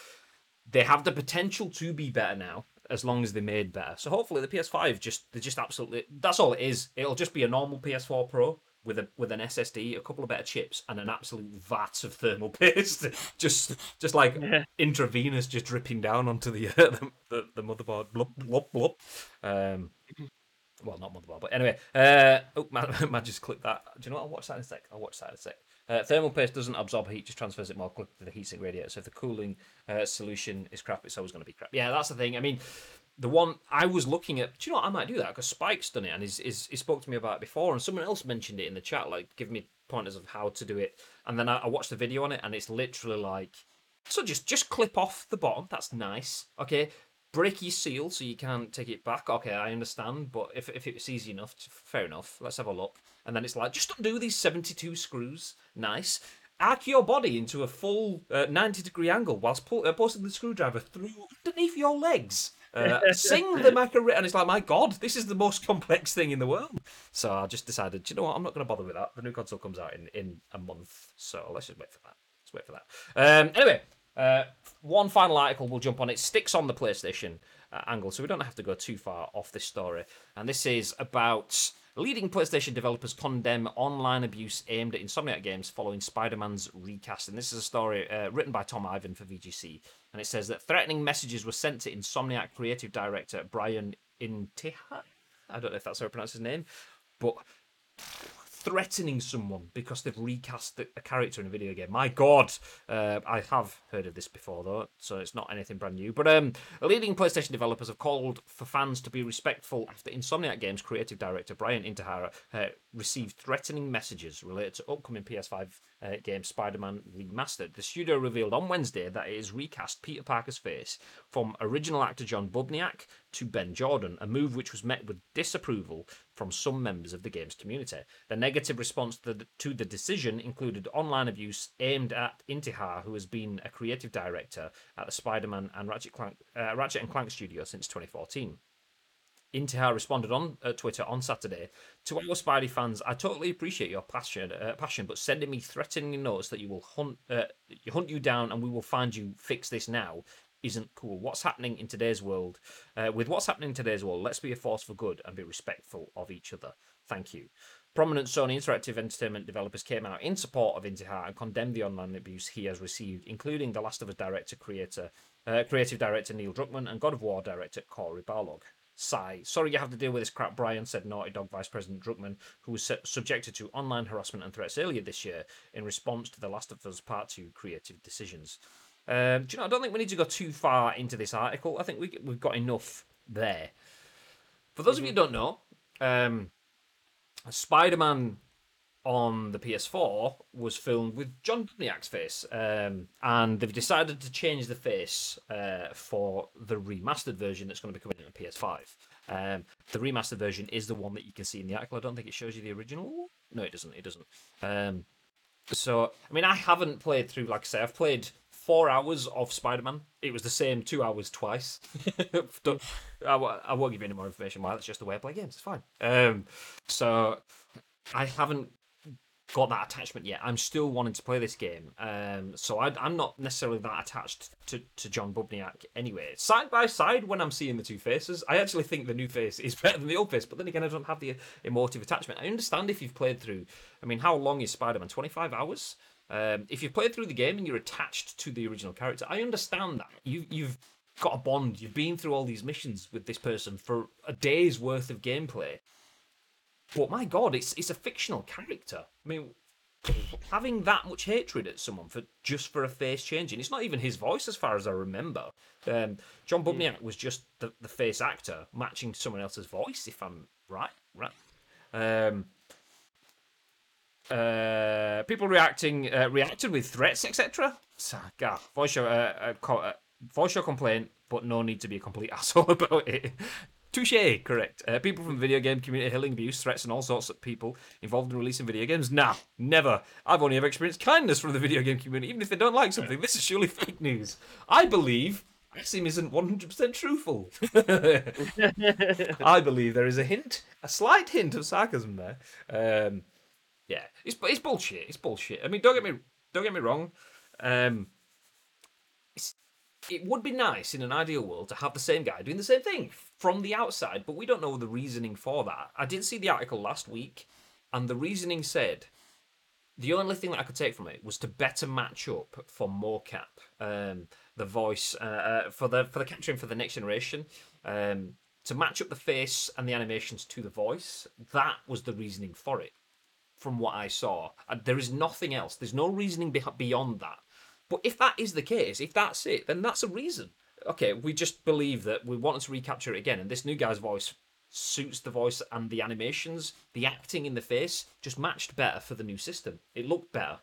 they have the potential to be better now, as long as they made better. So hopefully the PS5 just they just absolutely that's all it is. It'll just be a normal PS4 Pro with a with an SSD, a couple of better chips, and an absolute vat of thermal (laughs) paste, just just like (laughs) yeah. intravenous, just dripping down onto the uh, (laughs) the, the, the, motherboard. Blup, blup, blup. Um, well, not motherboard, but anyway. Uh, oh, (laughs) man, man, just click that. Do you know what? I'll watch that in a sec. I'll watch that in a sec. Uh, thermal paste doesn't absorb heat, just transfers it more quickly to the heatsink radiator. So if the cooling uh, solution is crap, it's always going to be crap. Yeah, that's the thing. I mean, the one I was looking at, do you know what? I might do that because Spike's done it and he's, he's, he spoke to me about it before, and someone else mentioned it in the chat, like giving me pointers of how to do it. And then I, I watched the video on it, and it's literally like, so just just clip off the bottom. That's nice. Okay, break your seal so you can't take it back. Okay, I understand, but if if it's easy enough, fair enough. Let's have a look. And then it's like, just undo these seventy-two screws. Nice arc your body into a full uh, 90 degree angle whilst pull, uh, posting the screwdriver through underneath your legs. Uh, (laughs) sing the macarena, and it's like, my god, this is the most complex thing in the world. So I just decided, you know what, I'm not going to bother with that. The new console comes out in, in a month, so let's just wait for that. Let's wait for that. Um, anyway, uh, one final article we'll jump on. It sticks on the PlayStation uh, angle, so we don't have to go too far off this story. And this is about Leading PlayStation developers condemn online abuse aimed at Insomniac games following Spider Man's recast. And this is a story uh, written by Tom Ivan for VGC. And it says that threatening messages were sent to Insomniac creative director Brian Intihar. I don't know if that's how I pronounce his name, but threatening someone because they've recast a character in a video game. My God, uh, I have heard of this before though, so it's not anything brand new. But um, leading PlayStation developers have called for fans to be respectful after Insomniac Games creative director Brian Intihara uh, received threatening messages related to upcoming PS5 uh, game Spider-Man Remastered. The studio revealed on Wednesday that it has recast Peter Parker's face from original actor John Bubniak to Ben Jordan, a move which was met with disapproval from some members of the game's community. The negative response to the, to the decision included online abuse aimed at Intihar, who has been a creative director at the Spider-Man and Ratchet, Clank, uh, Ratchet and Clank studio since 2014. Intihar responded on uh, Twitter on Saturday to our Spidey fans. I totally appreciate your passion, uh, passion, but sending me threatening notes that you will hunt, uh, hunt you down and we will find you. Fix this now isn't cool. What's happening in today's world? Uh, with what's happening in today's world, let's be a force for good and be respectful of each other. Thank you. Prominent Sony Interactive Entertainment developers came out in support of Intihar and condemned the online abuse he has received, including The Last of Us director, creator, uh, creative director Neil Druckmann and God of War director Cory Barlog. Sigh. Sorry you have to deal with this crap, Brian, said Naughty Dog Vice President Druckmann, who was subjected to online harassment and threats earlier this year in response to The Last of Us Part 2 creative decisions. Um, do you know, I don't think we need to go too far into this article. I think we, we've got enough there. For those mm-hmm. of you who don't know, um, Spider Man on the PS4 was filmed with John Bubniak's face, um, and they've decided to change the face uh, for the remastered version that's going to be coming in on PS5. Um, the remastered version is the one that you can see in the article. I don't think it shows you the original. No, it doesn't. It doesn't. Um, so, I mean, I haven't played through. Like I say, I've played four hours of Spider Man. It was the same two hours twice. (laughs) I, I won't give you any more information why. That's just the way I play games. It's fine. Um, so I haven't got that attachment yet. I'm still wanting to play this game. Um, so I, am not necessarily that attached to, to John Bubniak anyway. Side by side, when I'm seeing the two faces, I actually think the new face is (laughs) better than the old face. But then again, I don't have the emotive attachment. I understand if you've played through. I mean, how long is Spider Man? 25 hours? Um, if you've played through the game and you're attached to the original character, I understand that. You, you've got a bond. You've been through all these missions with this person for a day's worth of gameplay. But my god, it's it's a fictional character. I mean, having that much hatred at someone for just for a face changing. It's not even his voice, as far as I remember. Um, John Bubniak was just the, the face actor matching someone else's voice, if I'm right. Right. Um, uh, people reacting uh, reacted with threats, etc. God, voice uh, uh, uh, voice show complaint, but no need to be a complete (laughs) asshole about it. Touche, correct. Uh, people from the video game community hailing abuse, threats, and all sorts of people involved in releasing video games. Nah, never. I've only ever experienced kindness from the video game community, even if they don't like something. This is surely fake news. I believe Axiom isn't 100% truthful. (laughs) I believe there is a hint, a slight hint of sarcasm there. Um, yeah, it's it's bullshit. It's bullshit. I mean, don't get me don't get me wrong. Um, it would be nice in an ideal world to have the same guy doing the same thing from the outside, but we don't know the reasoning for that. I did see the article last week, and the reasoning said the only thing that I could take from it was to better match up for mocap, um, the voice uh, uh, for the for the capturing for the next generation, um, to match up the face and the animations to the voice. That was the reasoning for it, from what I saw. And there is nothing else. There's no reasoning beyond that. But if that is the case, if that's it, then that's a reason. Okay, we just believe that we wanted to recapture it again, and this new guy's voice suits the voice and the animations, the acting in the face just matched better for the new system. It looked better.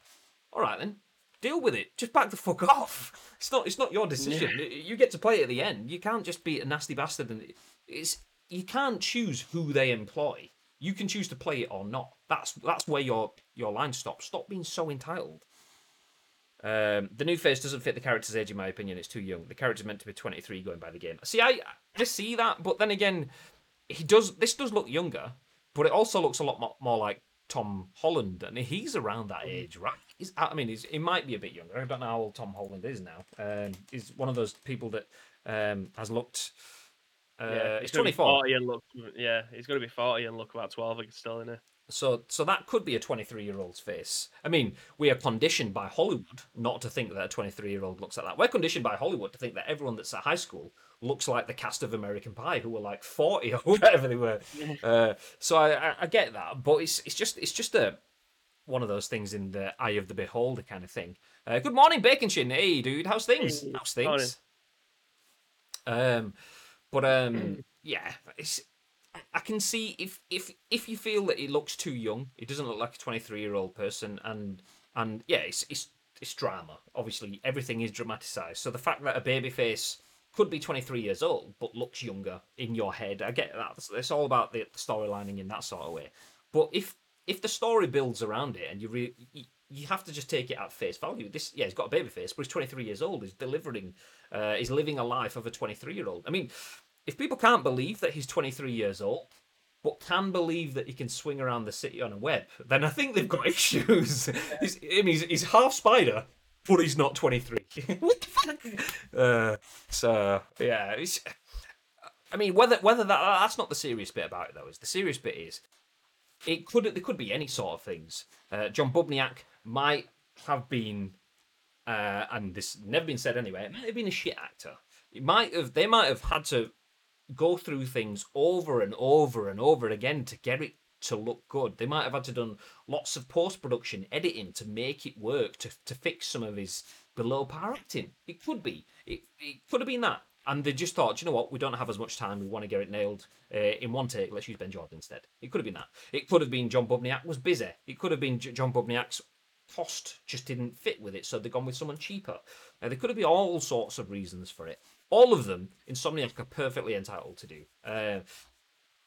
All right then, deal with it. Just back the fuck (laughs) off. It's not. It's not your decision. You get to play it at the end. You can't just be a nasty bastard and it's. You can't choose who they employ. You can choose to play it or not. That's that's where your your line stops. Stop being so entitled. Um, the new face doesn't fit the character's age, in my opinion. It's too young. The character's meant to be 23 going by the game. See, I, I see that, but then again, he does. This does look younger, but it also looks a lot more, more like Tom Holland, and he's around that age, right? He's, I mean, he's, he might be a bit younger. I don't know how old Tom Holland is now. Um, he's one of those people that um, has looked. Uh, yeah, he's 24. 40 and look, yeah, he's going to be 40 and look about 12 still in it. So, so that could be a 23 year old's face. I mean, we are conditioned by Hollywood not to think that a 23 year old looks like that. We're conditioned by Hollywood to think that everyone that's at high school looks like the cast of American Pie, who were like 40 (laughs) or whatever they were. Uh, so I, I, I, get that, but it's it's just it's just a one of those things in the eye of the beholder kind of thing. Uh, good morning, Bacon Chin. Hey, dude, how's things? How's things? Morning. Um, but um, (clears throat) yeah, it's I can see if if if you feel that he looks too young, he doesn't look like a 23 year old person, and and yeah, it's it's it's drama. Obviously, everything is dramatized. So the fact that a baby face could be 23 years old but looks younger in your head, I get that. It's, all about the, storylining in that sort of way. But if if the story builds around it and you re, you, you have to just take it at face value. This, yeah, he's got a baby face, but he's 23 years old. He's delivering, uh, he's living a life of a 23 year old. I mean, if people can't believe that he's 23 years old, but can believe that he can swing around the city on a web, then I think they've got (laughs) issues. he's, I mean, he's, he's half spider, but he's not 23. (laughs) what the fuck? Uh, so yeah, I mean, whether whether that that's not the serious bit about it though. Is the serious bit is it could there could be any sort of things. Uh, John Bubniak might have been, uh, and this never been said anyway. It might have been a shit actor. It might have. They might have had to go through things over and over and over again to get it to look good. They might have had to done lots of post production editing to make it work to to fix some of his below par acting. It could be. It, it could have been that. And they just thought, you know what, we don't have as much time. We want to get it nailed uh, in one take. Let's use Ben Jordan instead. It could have been that. It could have been John Bubniak was busy. It could have been J- John Bubniak's cost just didn't fit with it, so they've gone with someone cheaper. Uh, there could have been all sorts of reasons for it all of them Insomniac are perfectly entitled to do. Uh,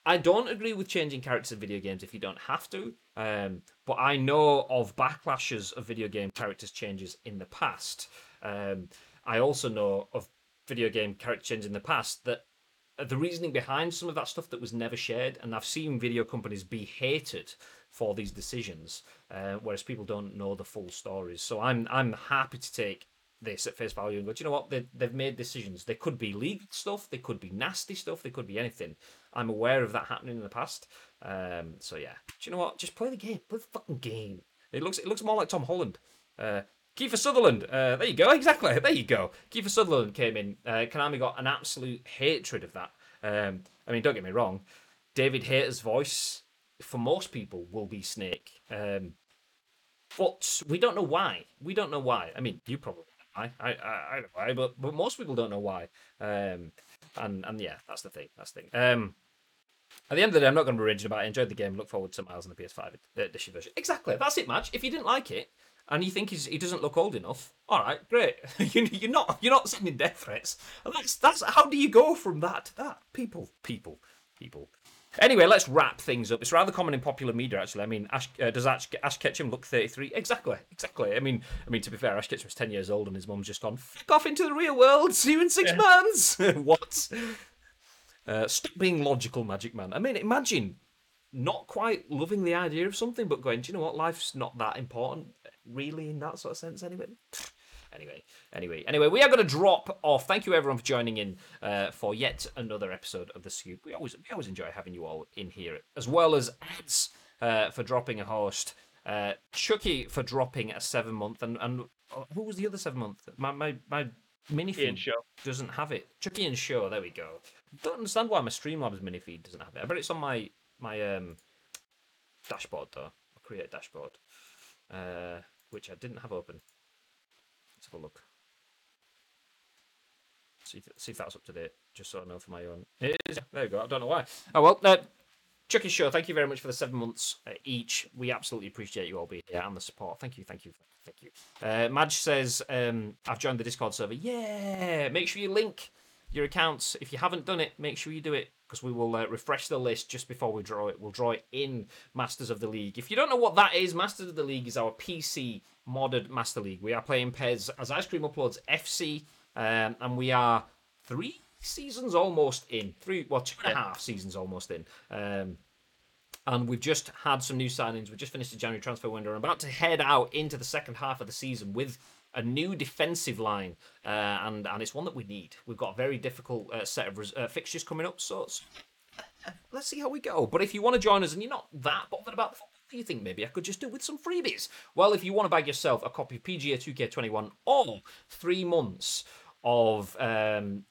I don't agree with changing characters in video games if you don't have to, um, but I know of backlashes of video game characters changes in the past. Um, I also know of video game character changes in the past that the reasoning behind some of that stuff that was never shared, and I've seen video companies be hated for these decisions, uh, whereas people don't know the full stories. So I'm I'm happy to take this at face value and go, do you know what? They, they've made decisions. They could be legal stuff, they could be nasty stuff, they could be anything. I'm aware of that happening in the past. Um, so yeah, do you know what? Just play the game. Play the fucking game. It looks it looks more like Tom Holland. Uh, Kiefer Sutherland. Uh, there you go. (laughs) Exactly. There you go. Kiefer Sutherland came in. Uh, Konami got an absolute hatred of that. Um, I mean, don't get me wrong. David Hayter's voice, for most people, will be Snake. Um, but we don't know why. We don't know why. I mean, you probably why. I I, I know why, but but most people don't know why. Um, and and yeah, that's the thing. That's the thing. Um. At the end of the day, I'm not going to be rigid about it. I enjoyed the game. Look forward to Miles on the PS5 edition version. Exactly. That's it, match. If you didn't like it and you think he doesn't look old enough, all right, great. (laughs) you, you're not you're not sending death threats. And that's that's how do you go from that to that? People, people, people. Anyway, let's wrap things up. It's rather common in popular media, actually. I mean, Ash, uh, does Ash, Ash Ketchum look 33? Exactly, exactly. I mean, I mean, to be fair, Ash Ketchum's 10 years old and his mum's just gone, fuck off into the real world, see you in six Yeah. months. (laughs) what? Uh, stop being logical, Magic Man. I mean, imagine not quite loving the idea of something, but going, do you know what? Life's not that important, really, in that sort of sense, anyway. Anyway, anyway, anyway, we are going to drop off. Thank you everyone for joining in uh, for yet another episode of the Scoop. We always we always enjoy having you all in here, as well as ads uh, for dropping a host, uh, Chucky for dropping a seven month, and and uh, who was the other seven month? My my my mini feed doesn't have it. Chucky and Show, there we go. Don't understand why my Streamlabs mini feed doesn't have it. I bet it's on my my um dashboard though. I'll create a dashboard, uh, which I didn't have open. Have a look. See if, see if that's up to date, just so I know for my own. It is. There you go. I don't know why. Oh well. Uh, Chucky Show, thank you very much for the seven months uh, each. We absolutely appreciate you all being here and the support. Thank you, thank you, thank you. Uh, Madge says, um, I've joined the Discord server. Yeah! Make sure you link your accounts. If you haven't done it, make sure you do it because we will uh, refresh the list just before we draw it. We'll draw it in Masters of the League. If you don't know what that is, Masters of the League is our PC modded Master League. We are playing PES as Ice Cream Uploads FC, um, and we are three seasons almost in. Three, well, two and a half seasons almost in. Um, and we've just had some new signings. We've just finished the January transfer window. and I'm about to head out into the second half of the season with a new defensive line, uh, and and it's one that we need. We've got a very difficult uh, set of res- uh, fixtures coming up, so let's see how we go. But if you want to join us and you're not that bothered about the you think maybe I could just do with some freebies. Well, if you want to bag yourself a copy of PGA 2K21 or three months of um,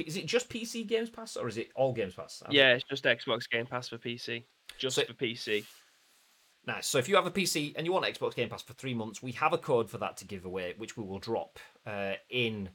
is it just PC Games Pass or is it all Games Pass? Yeah, it's just Xbox Game Pass for PC. Just So- for PC. Nice. So if you have a PC and you want Xbox Game Pass for three months, we have a code for that to give away, which we will drop uh, in.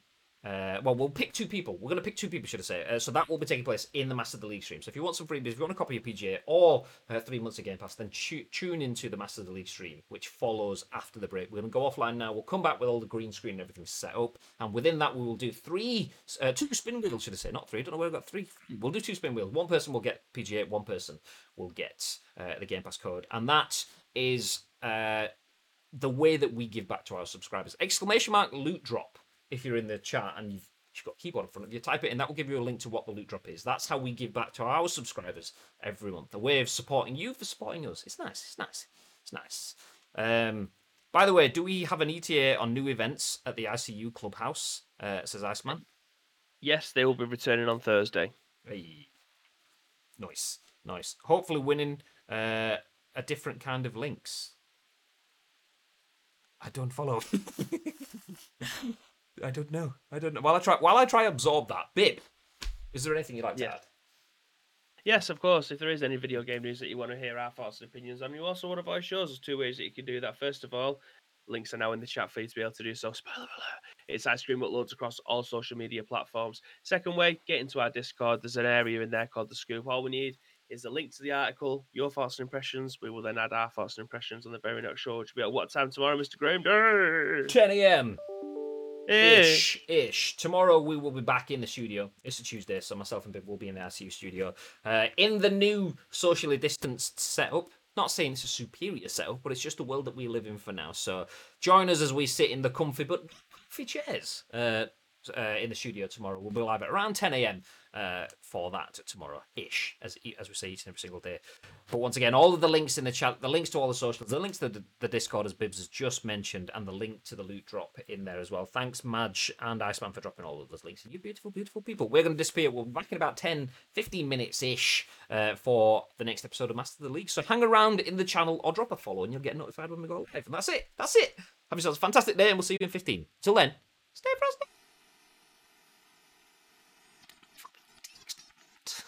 Uh, well, we'll pick two people. We're going to pick two people, should I say? Uh, so that will be taking place in the Master of the League stream. So if you want some freebies, if you want a copy of PGA or uh, three months of Game Pass, then tu- tune into the Master of the League stream, which follows after the break. We're going to go offline now. We'll come back with all the green screen and everything set up, and within that we will do three, uh, two spin wheels, should I say? Not three. I don't know where I've got three. We'll do two spin wheels. One person will get PGA. One person will get uh, the Game Pass code, and that is uh, the way that we give back to our subscribers. Exclamation mark loot drop. If you're in the chat and you've, you've got a keyboard in front of you, type it in. That will give you a link to what the loot drop is. That's how we give back to our subscribers every month. A way of supporting you for supporting us. It's nice. It's nice. It's nice. Um, by the way, do we have an ETA on new events at the ICU Clubhouse? Uh, says Iceman. Yes, they will be returning on Thursday. Hey. Nice, nice. Hopefully, winning uh, a different kind of links. I don't follow. (laughs) I don't know. I don't know. While I try, while I try absorb that, Bib, is there anything you'd like to Yeah. add? Yes, of course. If there is any video game news that you want to hear our thoughts and opinions on, you also want to voice yours. There's two ways that you can do that. First of all, links are now in the chat for you to be able to do so. Spoiler alert! It's ice cream uploads across all social media platforms. Second way, get into our Discord. There's an area in there called the Scoop. All we need is a link to the article, your thoughts and impressions. We will then add our thoughts and impressions on the very next show, which will be at what time tomorrow, Mr. Graham? 10 a.m. Hey! ish ish. Tomorrow we will be back in the studio. It's a tuesday so myself and bib will be in the icu studio. Uh, in the new socially distanced setup not saying it's a superior setup but it's just the world that we live in for now. So join us as we sit in the comfy but comfy chairs uh, uh, in the studio tomorrow. We'll be live at around 10 a.m uh, for that tomorrow ish as as we say each and every single day. But once again all of the links in the chat the links to all the socials the links to the, the discord as Bibbs has just mentioned and the link to the loot drop in there as well. Thanks madge and iceman for dropping all of those links. And you beautiful beautiful people we're going to disappear. We'll be back in about 10 15 minutes ish uh, for the next episode of master of the league. So hang around in the channel or drop a follow and you'll get notified when we go live. And that's it. That's it. Have yourselves a fantastic day and we'll see you in 15 till then stay frosty